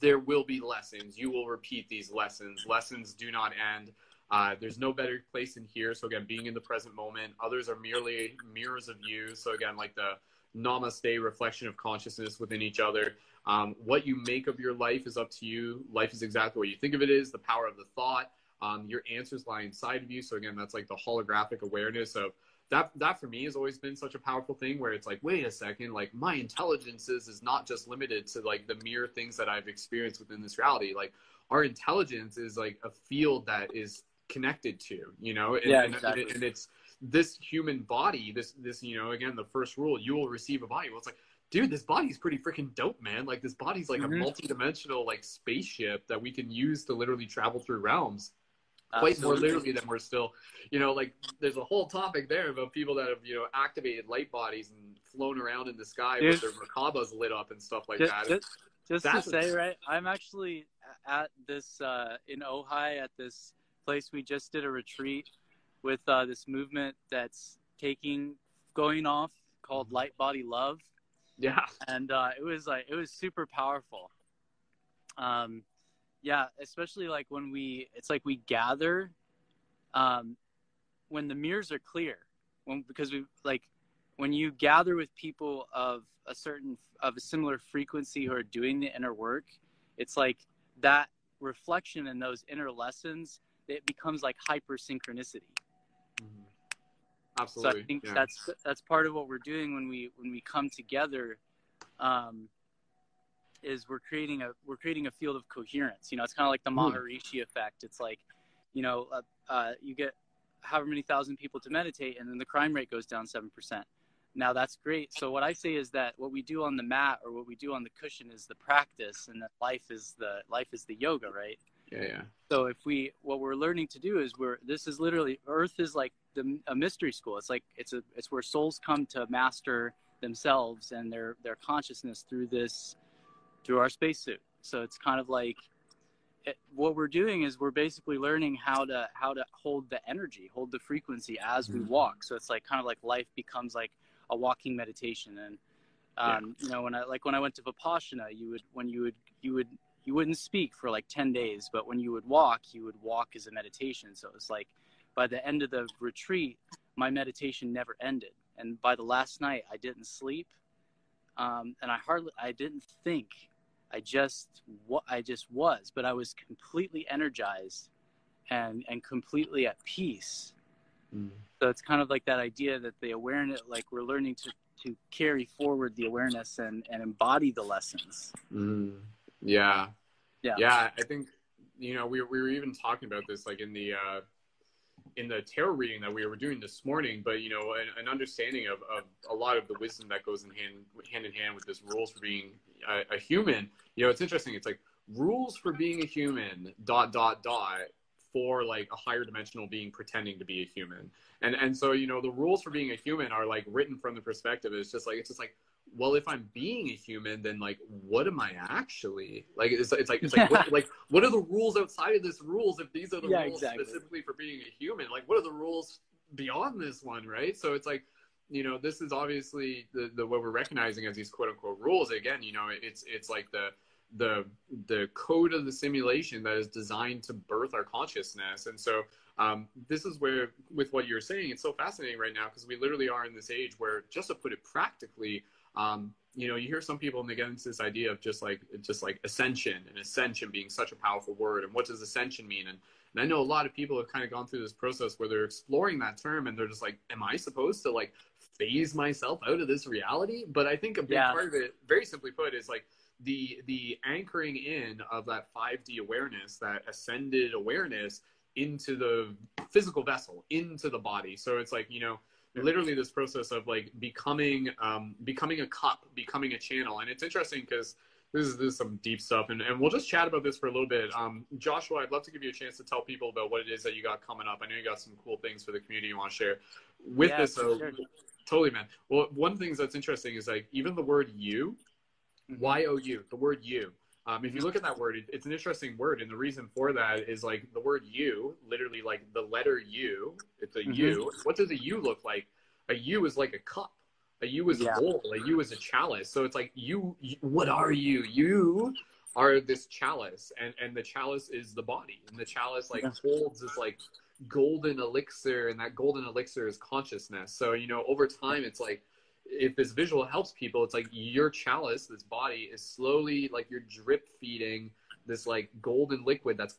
there will be lessons. You will repeat these lessons. Lessons do not end. Uh, there's no better place in here. So again, being in the present moment. Others are merely mirrors of you. So again, like the namaste reflection of consciousness within each other. Um, what you make of your life is up to you. Life is exactly what you think of it is. The power of the thought. Um, your answers lie inside of you. So again, that's like the holographic awareness of that. That for me has always been such a powerful thing. Where it's like, wait a second, like my intelligence is, is not just limited to like the mere things that I've experienced within this reality. Like our intelligence is like a field that is connected to, you know, and, Yeah, exactly. and it's this human body, this, this, you know, again, the first rule, you will receive a body. Well, it's like, dude, this body's pretty freaking dope, man. Like this body's like Mhm. a multi-dimensional like spaceship that we can use to literally travel through realms quite more literally than we're still, you know, like there's a whole topic there about people that have, you know, activated light bodies and flown around in the sky with their Merkabas lit up and stuff like just, that. just, just to say right i'm actually at this uh, in ojai at this place. We just did a retreat with uh, this movement that's taking going off called light body love. Yeah. and uh, it was like it was super powerful. Um yeah especially like when we it's like we gather um when the mirrors are clear when because we like when you gather with people of a certain of a similar frequency who are doing the inner work it's like that reflection and those inner lessons it becomes like hyper synchronicity Absolutely. so I think yeah. that's that's part of what we're doing when we when we come together. Um, is we're creating a we're creating a field of coherence. You know, it's kind of like the Hmm. Maharishi effect. It's like, you know, uh, uh, you get however many thousand people to meditate, and then the crime rate goes down seven percent. Now that's great. So what I say is that what we do on the mat or what we do on the cushion is the practice, and that life is the life is the yoga, right? Yeah, yeah. So if we what we're learning to do is we're this is literally Earth is like the, a mystery school. It's like it's a it's where souls come to master themselves and their their consciousness through this through our spacesuit. So it's kind of like it, what we're doing is we're basically learning how to how to hold the energy, hold the frequency as we walk. So it's like kind of like life becomes like a walking meditation. And um, yeah. you know, when I like when I went to Vipassana, you would when you would you would you wouldn't speak for like 10 days, but when you would walk, you would walk as a meditation. So it's like by the end of the retreat, my meditation never ended. And by the last night, I didn't sleep. Um, and I hardly, I didn't think. I just, what I just was, but I was completely energized and, and completely at peace. Mm. So it's kind of like that idea that the awareness, like we're learning to, to carry forward the awareness and, and embody the lessons. Mm. Yeah. Yeah. Yeah. I think, you know, we, we were even talking about this like in the, uh, in the tarot reading that we were doing this morning, but you know, an, an understanding of, of a lot of the wisdom that goes in hand hand in hand with this rules for being a, a human. You know, it's interesting. It's like rules for being a human. Dot dot dot for like a higher dimensional being pretending to be a human. And and so you know the rules for being a human are like written from the perspective. It's just like it's just like well, if I'm being a human, then like, what am I actually? Like, it's, it's like, it's like, what, like, what are the rules outside of this rules? If these are the yeah, rules exactly. specifically for being a human, like, what are the rules beyond this one, right? So it's like, you know, this is obviously the, the what we're recognizing as these quote unquote rules. Again, you know, it's it's like the the the code of the simulation that is designed to birth our consciousness, and so um, this is where, with what you're saying, it's so fascinating right now because we literally are in this age where, just to put it practically, um, you know, you hear some people and they get into this idea of just like just like ascension and ascension being such a powerful word, and what does ascension mean? And and I know a lot of people have kind of gone through this process where they're exploring that term and they're just like, am I supposed to like phase myself out of this reality? But I think a big yeah. part of it, very simply put, is like the the anchoring in of that 5D awareness, that ascended awareness into the physical vessel, into the body. So it's like, you know, literally this process of like becoming um, becoming a cup, becoming a channel. And it's interesting because this is this is some deep stuff, and, and we'll just chat about this for a little bit. Um, Joshua, I'd love to give you a chance to tell people about what it is that you got coming up. I know you got some cool things for the community you want to share. With yeah, this, so sure. totally, man. Well, one of the things that's interesting is like even the word you, mm-hmm. Y O U, the word you. Um, if you look at that word, it, it's an interesting word, and the reason for that is like the word "you," literally like the letter "U." It's a mm-hmm. U. What does a U look like? A U is like a cup. A U is yeah. a bowl. A A U is a chalice. So it's like you, you. What are you? You are this chalice, and and the chalice is the body, and the chalice like yeah. holds this like golden elixir, and that golden elixir is consciousness. So you know, over time, it's like if this visual helps people, it's like your chalice, this body, is slowly like you're drip feeding this like golden liquid that's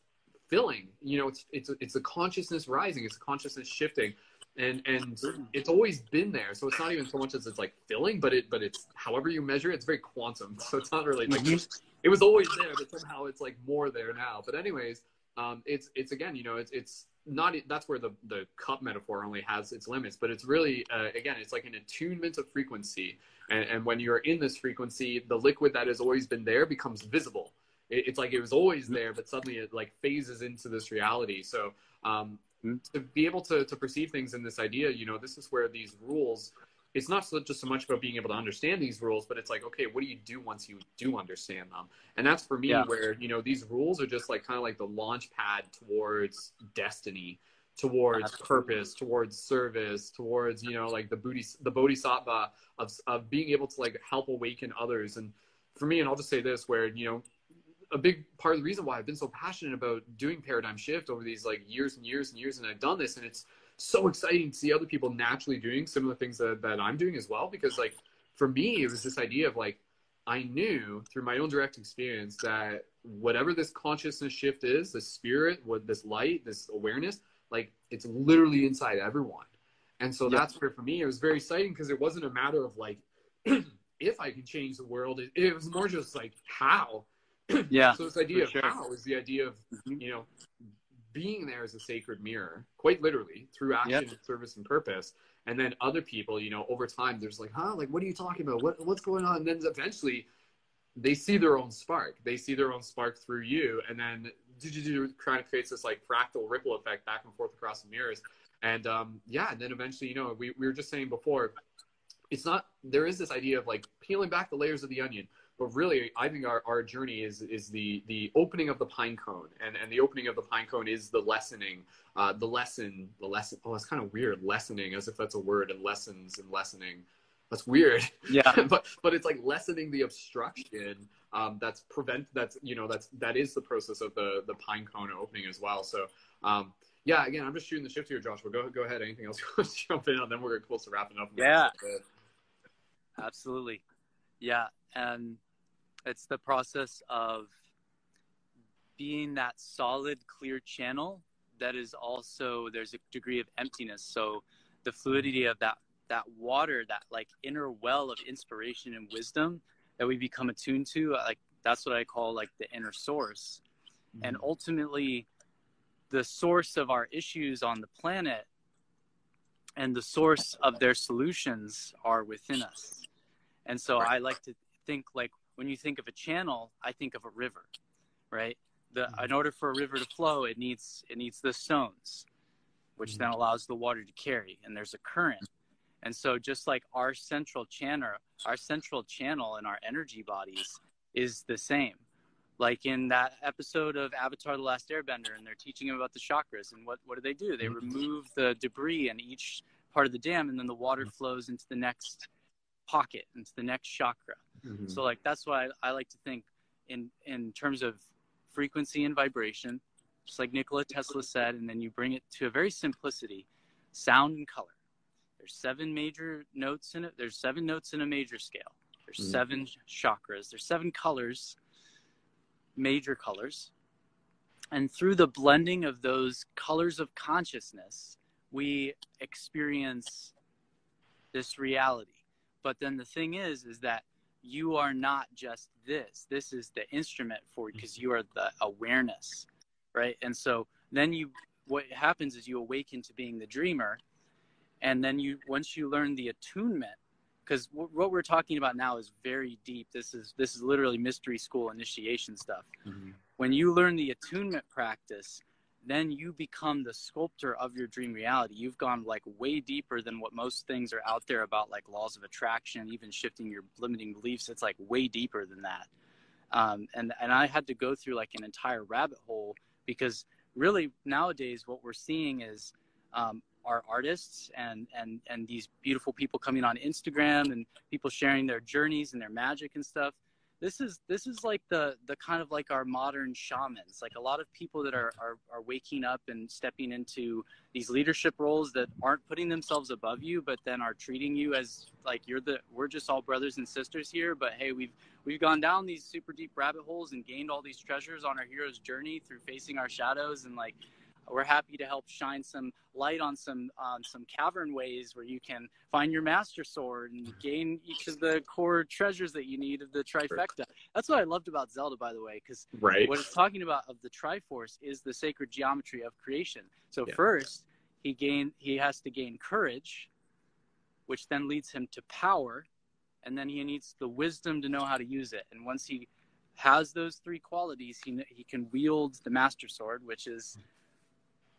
filling. You know, it's it's it's a consciousness rising, it's a consciousness shifting, and and it's always been there. So it's not even so much as it's like filling, but it but it's however you measure it, it's very quantum. So it's not really like mm-hmm. it was always there, but somehow it's like more there now. But anyways, um, it's it's again, you know, it's it's not that's where the the cup metaphor only has its limits but it's really uh, again it's like an attunement of frequency and, and when you're in this frequency the liquid that has always been there becomes visible it, it's like it was always mm-hmm. there but suddenly it like phases into this reality so um, mm-hmm. to be able to, to perceive things in this idea you know this is where these rules it's not so, just so much about being able to understand these rules, but it's like, okay, what do you do once you do understand them? And that's for me yeah. where, you know, these rules are just like kind of like the launch pad towards destiny, towards Absolutely. purpose, towards service, towards, you know, like the booty, the bodhisattva of, of being able to like help awaken others. And for me, and I'll just say this where, you know, a big part of the reason why I've been so passionate about doing paradigm shift over these like years and years and years, and I've done this, and it's so exciting to see other people naturally doing similar things that, that I'm doing as well. Because like for me, it was this idea of like I knew through my own direct experience that whatever this consciousness shift is, the spirit, what this light, this awareness, like it's literally inside everyone. And so yep. that's where for me it was very exciting because it wasn't a matter of like if I could change the world. It, it was more just like how. Yeah. so this idea of sure. how is the idea of mm-hmm. you know being there as a sacred mirror, quite literally, through action, yep. service, and purpose. And then other people, you know, over time, there's like, huh, like, what are you talking about? What, what's going on? And then eventually, they see their own spark. They see their own spark through you, and then kind of creates this like fractal ripple effect back and forth across the mirrors. And um, yeah, and then eventually, you know, we, we were just saying before, it's not there is this idea of like peeling back the layers of the onion but really i think our, our journey is is the the opening of the pine cone and and the opening of the pine cone is the lessening uh, the lesson the lesson oh it's kind of weird lessening as if that's a word and lessons and lessening that's weird Yeah. but but it's like lessening the obstruction um, that's prevent that's you know that's that is the process of the the pine cone opening as well so um, yeah again i'm just shooting the shift here joshua go go ahead anything else you want to jump in on then we're close to wrapping up Yeah. Absolutely. Yeah. And it's the process of being that solid, clear channel that is also, there's a degree of emptiness. So the fluidity of that, that water, that like inner well of inspiration and wisdom that we become attuned to, uh, like that's what I call like the inner source. Mm-hmm. And ultimately, the source of our issues on the planet and the source of their solutions are within us. And so I like to think like when you think of a channel, I think of a river, right? The mm-hmm. in order for a river to flow, it needs it needs the stones, which mm-hmm. then allows the water to carry, and there's a current. And so just like our central channel, our central channel in our energy bodies is the same. Like in that episode of Avatar: The Last Airbender, and they're teaching him about the chakras, and what what do they do? They mm-hmm. remove the debris in each part of the dam, and then the water flows into the next pocket, into the next chakra. Mhm. So like that's why I, I like to think in in terms of frequency and vibration, just like Nikola Tesla said, and then you bring it to a very simplicity, sound and color. There's seven major notes in it. There's seven notes in a major scale. There's Mhm. seven chakras. There's seven colors, major colors. And through the blending of those colors of consciousness, we experience this reality. But then the thing is, is that you are not just this. This is the instrument for you because you are the awareness, right? And so then you, what happens is you awaken to being the dreamer, and then you once you learn the attunement, because w- what we're talking about now is very deep. This is this is literally mystery school initiation stuff. Mhm. When you learn the attunement practice, then you become the sculptor of your dream reality. You've gone like way deeper than what most things are out there about, like laws of attraction, even shifting your limiting beliefs. It's like way deeper than that. Um, and and I had to go through like an entire rabbit hole because really nowadays what we're seeing is um, our artists and and and these beautiful people coming on Instagram and people sharing their journeys and their magic and stuff this is this is like the the kind of like our modern shamans. Like a lot of people that are are, are waking up and stepping into these leadership roles that aren't putting themselves above you but then are treating you as like you're the we're just all brothers and sisters here but hey we've we've gone down these super deep rabbit holes and gained all these treasures on our hero's journey through facing our shadows and like we're happy to help shine some light on some on some cavern ways where you can find your master sword and gain each of the core treasures that you need of the trifecta. That's what I loved about Zelda, by the way, because right what it's talking about of the Triforce is the sacred geometry of creation. So Yeah. first, he gain he has to gain courage, which then leads him to power, and then he needs the wisdom to know how to use it. And once he has those three qualities, he he can wield the master sword, which is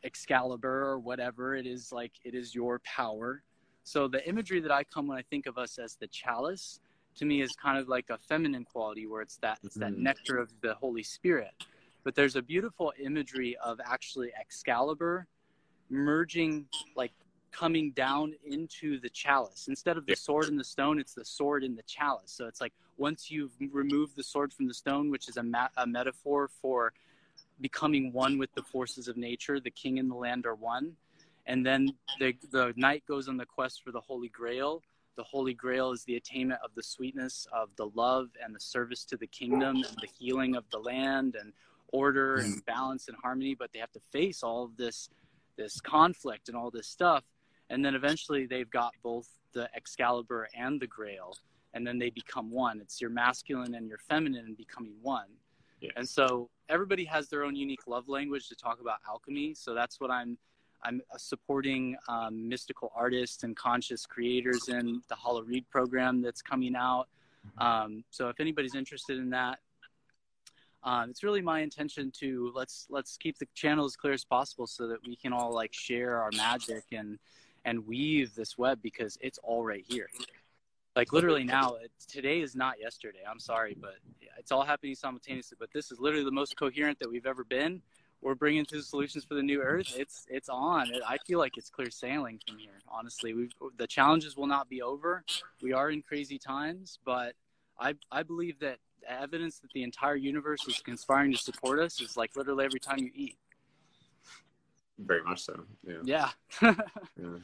Excalibur or whatever it is. Like it is your power. So the imagery that I come when I think of us as the chalice, to me, is kind of like a feminine quality, where it's that it's that Mhm. nectar of the Holy Spirit. But there's a beautiful imagery of actually Excalibur merging, like coming down into the chalice. Instead of the sword and the stone, it's the sword in the chalice. So it's like once you've removed the sword from the stone, which is a, ma- a metaphor for becoming one with the forces of nature, the king and the land are one. And then the, the knight goes on the quest for the Holy Grail. The Holy Grail is the attainment of the sweetness of the love and the service to the kingdom and the healing of the land and order and mm. balance and harmony. But they have to face all of this, this conflict and all this stuff. And then eventually they've got both the Excalibur and the Grail. And then they become one. It's your masculine and your feminine becoming one. Yeah. And so everybody has their own unique love language to talk about alchemy. So that's what I'm I'm supporting um, mystical artists and conscious creators in the Hollow Reed program that's coming out. Um, so if anybody's interested in that, um, it's really my intention to let's let's keep the channel as clear as possible so that we can all like share our magic and and weave this web because it's all right here like literally now today is not yesterday. I'm sorry but it's all happening simultaneously. But this is literally the most coherent that we've ever been. We're bringing through solutions for the new earth. It's it's on. I feel like it's clear sailing from here honestly. We the challenges will not be over. We are in crazy times but i i believe that evidence that the entire universe is conspiring to support us is like literally every time you eat very much so. Yeah. Yeah. yeah. No,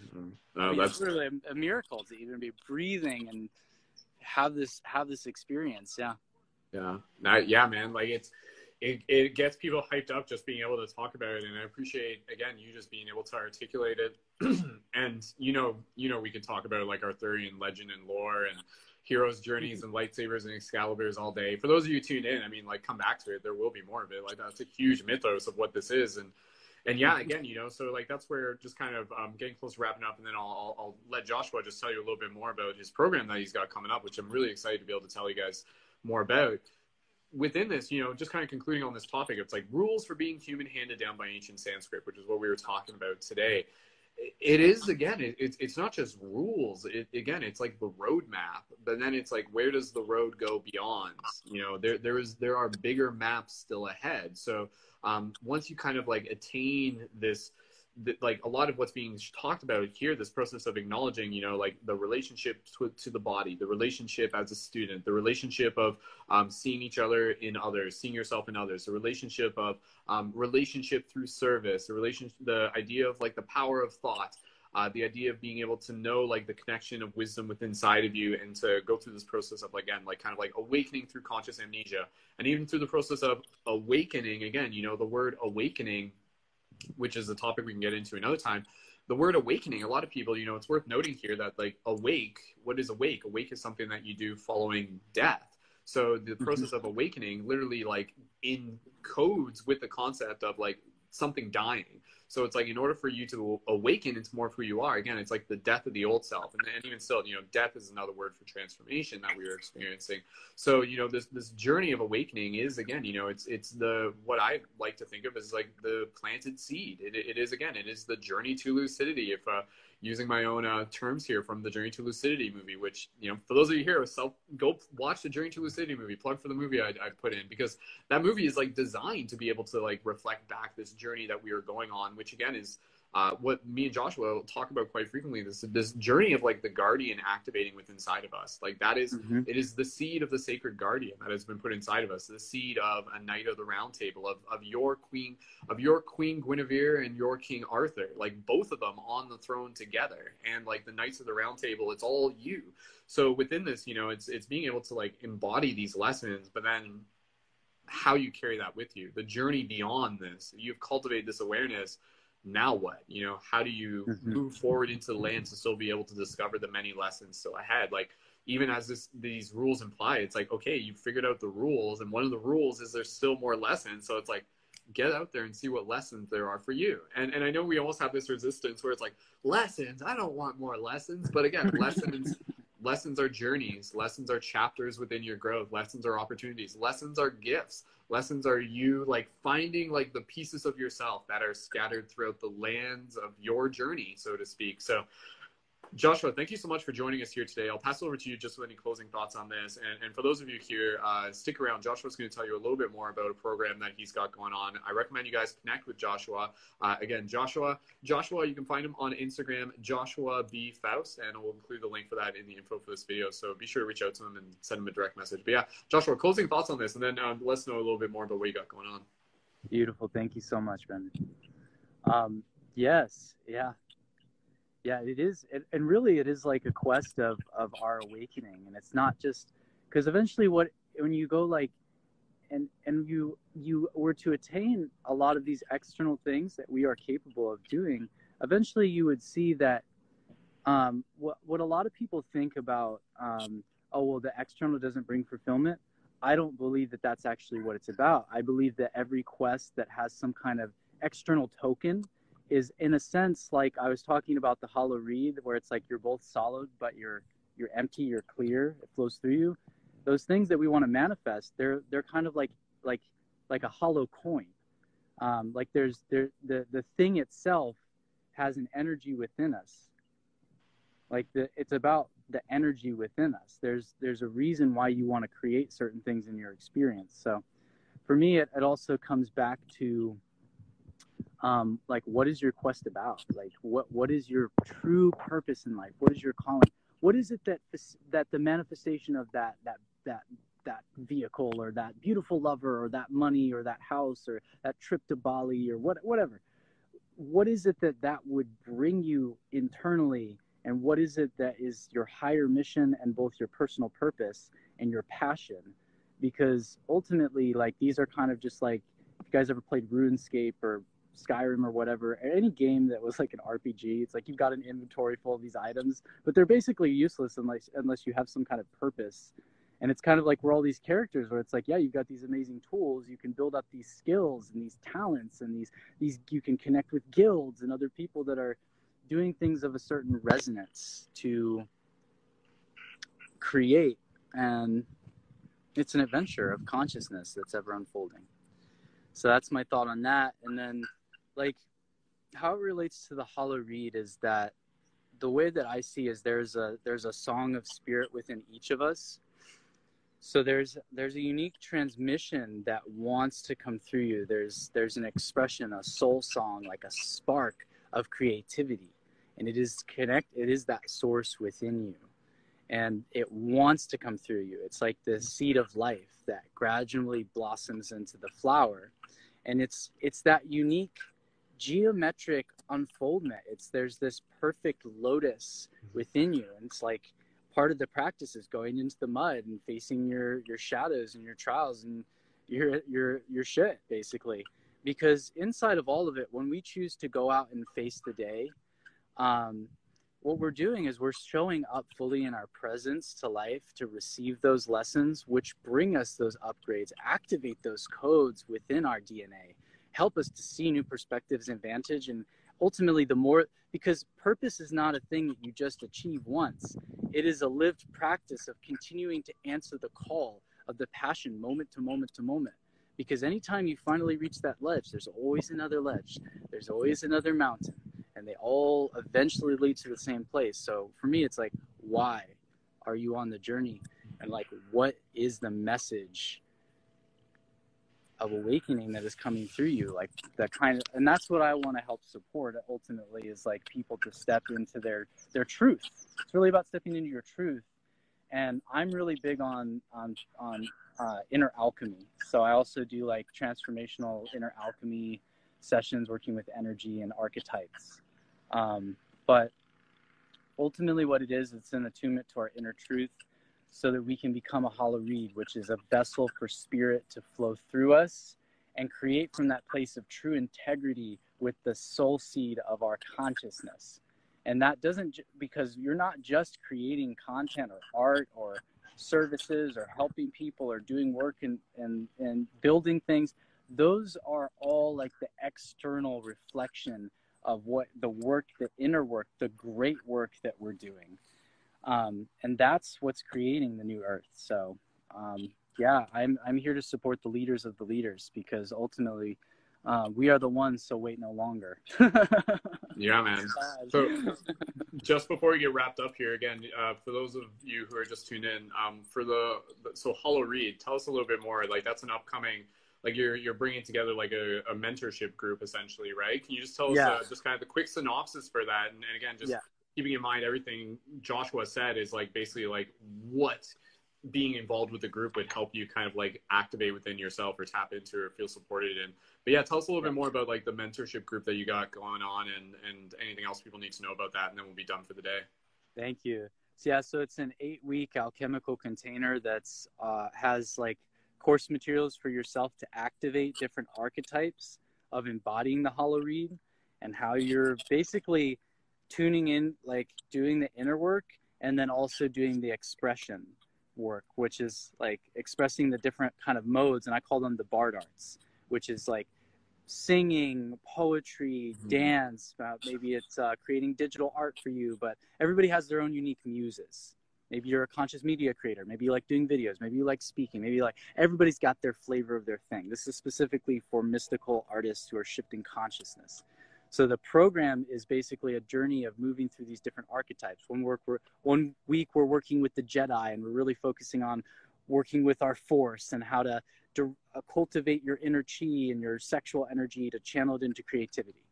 I mean, that's really a, a, miracle to even be breathing and have this have this experience. Yeah. Yeah. Now, yeah, man. Like it's it, it gets people hyped up just being able to talk about it and i appreciate again you just being able to articulate it and you know you know we can talk about like arthurian legend and lore and heroes journeys and lightsabers and excaliburs all day for those of you tuned in i mean like come back to it there will be more of it like that's a huge mythos of what this is and and yeah, again, you know, so like that's where just kind of um, getting close to wrapping up, and then I'll, I'll, I'll let Joshua just tell you a little bit more about his program that he's got coming up, which I'm really excited to be able to tell you guys more about. Within this, you know, just kind of concluding on this topic, it's like rules for being human handed down by ancient Sanskrit, which is what we were talking about today. It is again, it, it's it's not just rules. It, again, it's like the roadmap, but then it's like where does the road go beyond? You know, there there is there are bigger maps still ahead. So um, once you kind of like attain this like a lot of what's being talked about here this process of acknowledging you know like the relationship to, to the body the relationship as a student the relationship of um, seeing each other in others seeing yourself in others the relationship of um, relationship through service the relation the idea of like the power of thought uh, the idea of being able to know like the connection of wisdom within inside of you and to go through this process of again like kind of like awakening through conscious amnesia. And even through the process of awakening again you know the word awakening which is a topic we can get into another time the word awakening a lot of people you know it's worth noting here that like awake what is awake? Awake is something that you do following death. So the mm-hmm. process of awakening literally like in codes with the concept of like something dying so it's like in order for you to awaken into more of who you are, again, it's like the death of the old self. And, and even still, you know, death is another word for transformation that we are experiencing. So, you know, this this journey of awakening is again, you know, it's it's the what I like to think of as like the planted seed. It, it is again, it is the journey to lucidity. If uh, using my own uh, terms here from the Journey to Lucidity movie, which you know, for those of you here, self go watch the Journey to Lucidity movie. Plug for the movie I, I put in because that movie is like designed to be able to like reflect back this journey that we are going on, which again is uh, what me and Joshua talk about quite frequently this this journey of like the guardian activating within inside of us. Like that is, mm-hmm. it is the seed of the sacred guardian that has been put inside of us the seed of a knight of the round table of, of your queen of your queen Guinevere and your king Arthur. Like both of them on the throne together. And like the knights of the round table it's all you. So within this you know it's it's being able to like embody these lessons but then how you carry that with you the journey beyond this. You've cultivated this awareness now what? You know, how do you mm-hmm. move forward into the land to still be able to discover the many lessons still ahead? Like even as this these rules imply, it's like okay, you figured out the rules, and one of the rules is there's still more lessons. So it's like get out there and see what lessons there are for you. And and I know we almost have this resistance where it's like lessons. I don't want more lessons, but again, lessons. Lessons are journeys. Lessons are chapters within your growth. Lessons are opportunities. Lessons are gifts. Lessons are you like finding like the pieces of yourself that are scattered throughout the lands of your journey so to speak. So Joshua, thank you so much for joining us here today. I'll pass it over to you just with any closing thoughts on this. And, and for those of you here, uh, stick around. Joshua's going to tell you a little bit more about a program that he's got going on. I recommend you guys connect with Joshua. Uh, again, Joshua, Joshua, you can find him on Instagram, Joshua B Faust, and we'll include the link for that in the info for this video. So be sure to reach out to him and send him a direct message. But yeah, Joshua, closing thoughts on this, and then um, let us know a little bit more about what you got going on. Beautiful. Thank you so much, Ben. Um, yes, yeah, yeah it is it, and really it is like a quest of of our awakening and it's not just because eventually what when you go like and and you you were to attain a lot of these external things that we are capable of doing eventually you would see that um, what what a lot of people think about um, oh well the external doesn't bring fulfillment. I don't believe that that's actually what it's about. I believe that every quest that has some kind of external token is in a sense like I was talking about the hollow reed, where it's like you're both solid, but you're you're empty, you're clear, it flows through you. Those things that we want to manifest, they're they're kind of like like like a hollow coin. Um, like there's there the the thing itself has an energy within us. Like the it's about the energy within us. There's there's a reason why you want to create certain things in your experience. So for me, it, it also comes back to um, like what is your quest about? Like what what is your true purpose in life? What is your calling? What is it that that the manifestation of that that that that vehicle or that beautiful lover or that money or that house or that trip to Bali or what whatever what is it that that would bring you internally and what is it that is your higher mission and both your personal purpose and your passion because ultimately like these are kind of just like if you guys ever played RuneScape or Skyrim or whatever, any game that was like an RPG, it's like you've got an inventory full of these items, but they're basically useless unless unless you have some kind of purpose. And it's kind of like we're all these characters where it's like yeah you've got these amazing tools you can build up these skills and these talents and these these you can connect with guilds and other people that are doing things of a certain resonance to create and it's an adventure of consciousness that's ever unfolding. So that's my thought on that and then like how it relates to the hollow reed is that the way that i see is there's a there's a song of spirit within each of us. So there's there's a unique transmission that wants to come through you. There's there's an expression a soul song like a spark of creativity. And it is connect it is that source within you. And it wants to come through you. It's like the seed of life that gradually blossoms into the flower. And it's it's that unique geometric unfoldment. It's there's this perfect lotus within you and it's like part of the practice is going into the mud and facing your your shadows and your trials and your your your shit basically. Because inside of all of it when we choose to go out and face the day um, what we're doing is we're showing up fully in our presence to life to receive those lessons which bring us those upgrades activate those codes within our dna help us to see new perspectives and vantage and ultimately the more because purpose is not a thing that you just achieve once. It is a lived practice of continuing to answer the call of the passion moment to moment to moment. Because anytime you finally reach that ledge there's always another ledge there's always another mountain and they all eventually lead to the same place. So for me it's like why are you on the journey? And like what is the message of awakening that is coming through you like that kind of and that's what i want to help support ultimately is like people to step into their their truth. It's really about stepping into your truth. And i'm really big on on on uh, inner alchemy. So i also do like transformational inner alchemy sessions working with energy and archetypes. Um, but ultimately what it is it's an attunement to our inner truth so that we can become a hollow reed, which is a vessel for spirit to flow through us and create from that place of true integrity with the soul seed of our consciousness. And that doesn't, because you're not just creating content or art or services or helping people or doing work and, and, and building things. Those are all like the external reflection of what the work, the inner work, the great work that we're doing um, and that's what's creating the new earth. So um, yeah I'm, I'm here to support the leaders of the leaders because ultimately uh, we are the ones so wait no longer. Yeah man. So just before we get wrapped up here again uh, for those of you who are just tuned in um, for the so hollow reed tell us a little bit more. Like that's an upcoming like you're you're bringing together like a, a mentorship group essentially right? Can you just tell us yeah. uh, just kind of the quick synopsis for that? And, and again just yeah keeping in mind everything Joshua said is like basically like what being involved with the group would help you kind of like activate within yourself or tap into or feel supported in. But yeah, tell us a little bit more about like the mentorship group that you got going on and and anything else people need to know about that, and then we'll be done for the day. Thank you. So yeah, so it's an eight week alchemical container that's uh, has like course materials for yourself to activate different archetypes of embodying the hollow reed and how you're basically tuning in, like doing the inner work, and then also doing the expression work, which is like expressing the different kind of modes. And I call them the bard arts, which is like singing, poetry, mm-hmm. dance. Uh, maybe it's uh, creating digital art for you, but everybody has their own unique muses, maybe you're a conscious media creator maybe you like doing videos maybe you like speaking maybe you like everybody's got their flavor of their thing this is specifically for mystical artists who are shifting consciousness so the program is basically a journey of moving through these different archetypes. One work we're, one week we're working with the jedi and we're really focusing on working with our force and how to, to uh, cultivate your inner chi and your sexual energy to channel it into creativity.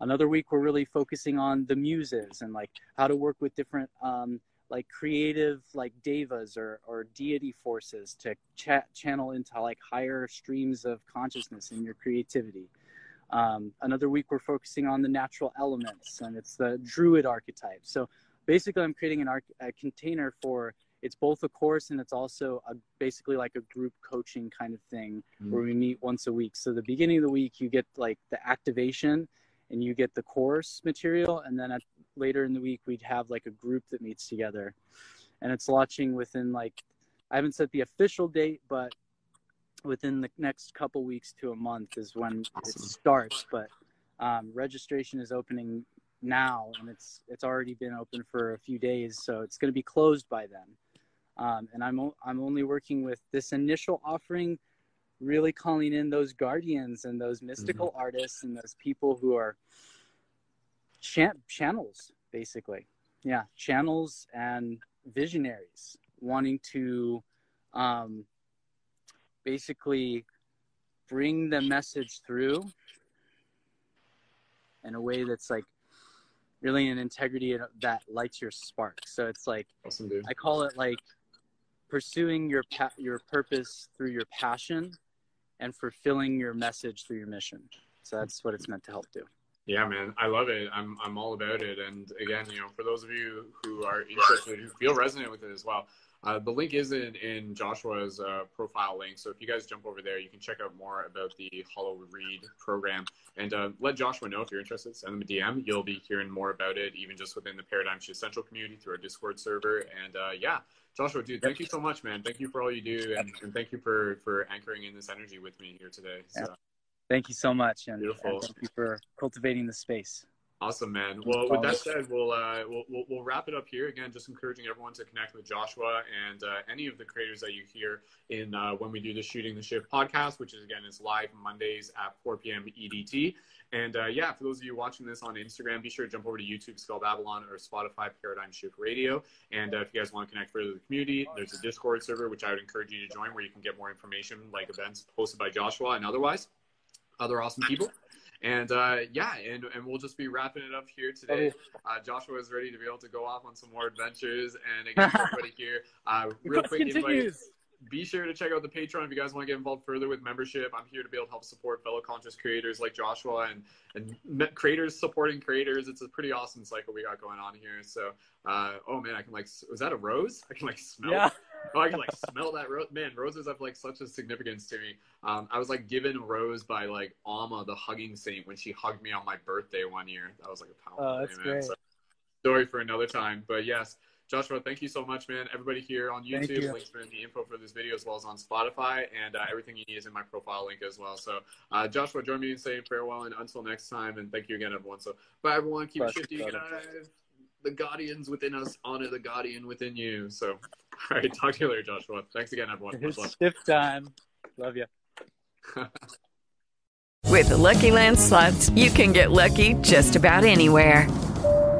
Another week we're really focusing on the muses and like how to work with different um, like creative like devas or, or deity forces to chat channel into like higher streams of consciousness in your creativity um, another week we're focusing on the natural elements and it's the druid archetype. So basically i'm creating an arc, a container for it's both a course and it's also a, basically like a group coaching kind of thing mm. where we meet once a week. So the beginning of the week you get like the activation and you get the course material. And then at, later in the week we'd have like a group that meets together. And it's launching within like i haven't set the official date but within the next couple weeks to a month is when awesome. it starts but um, registration is opening now and it's it's already been open for a few days so it's going to be closed by then um, and i'm i'm only working with this initial offering really calling in those guardians and those mystical mm-hmm. artists and those people who are chan- channels basically yeah channels and visionaries wanting to um, basically bring the message through in a way that's like really an integrity that lights your spark so it's like awesome, i call it like pursuing your pa- your purpose through your passion and fulfilling your message through your mission. So that's what it's meant to help do. Yeah, man, I love it. I'm I'm all about it. And again, you know, for those of you who are interested, who feel resonant with it as well, uh, the link is in, in Joshua's uh, profile link. So if you guys jump over there, you can check out more about the Hollow Reed program and uh, let Joshua know if you're interested. Send him a DM. You'll be hearing more about it, even just within the Paradigm Shift Central community through our Discord server. And uh, yeah, Joshua, dude, thank you so much, man. Thank you for all you do, and, and thank you for for anchoring in this energy with me here today. So. Thank you so much, and, Beautiful. and thank you for cultivating the space. Awesome, man. Well, with that said, we'll, uh, we'll, we'll, wrap it up here. Again, just encouraging everyone to connect with Joshua and uh, any of the creators that you hear in uh, when we do the Shooting the Shift podcast, which is again is live Mondays at 4 p.m. EDT. And uh, yeah, for those of you watching this on Instagram, be sure to jump over to YouTube, Skull Babylon, or Spotify Paradigm Shift Radio. And uh, if you guys want to connect further with the community, there's a Discord server which I would encourage you to join, where you can get more information, like events posted by Joshua and otherwise other awesome people. And uh, yeah, and, and we'll just be wrapping it up here today. Uh, Joshua is ready to be able to go off on some more adventures. And again, everybody here, uh, real quick invite be sure to check out the Patreon if you guys want to get involved further with membership. I'm here to be able to help support fellow conscious creators like Joshua and and creators supporting creators. It's a pretty awesome cycle we got going on here. So, uh, oh man, I can like, was that a rose? I can like smell. Yeah. oh, I can like smell that rose. Man, roses have like such a significance to me. Um, I was like given a rose by like Amma, the hugging saint, when she hugged me on my birthday one year. That was like a powerful. Oh, that's day, great. So, story for another time, but yes. Joshua, thank you so much, man. Everybody here on YouTube, you. links are in the info for this video as well as on Spotify, and uh, everything you need is in my profile link as well. So, uh, Joshua, join me in saying farewell and until next time, and thank you again, everyone. So, bye, everyone. Keep Bless shifting. The guardians within us honor the guardian within you. So, all right, talk to you later, Joshua. Thanks again, everyone. It's shift time. Love you. With the Lucky Land slots, you can get lucky just about anywhere.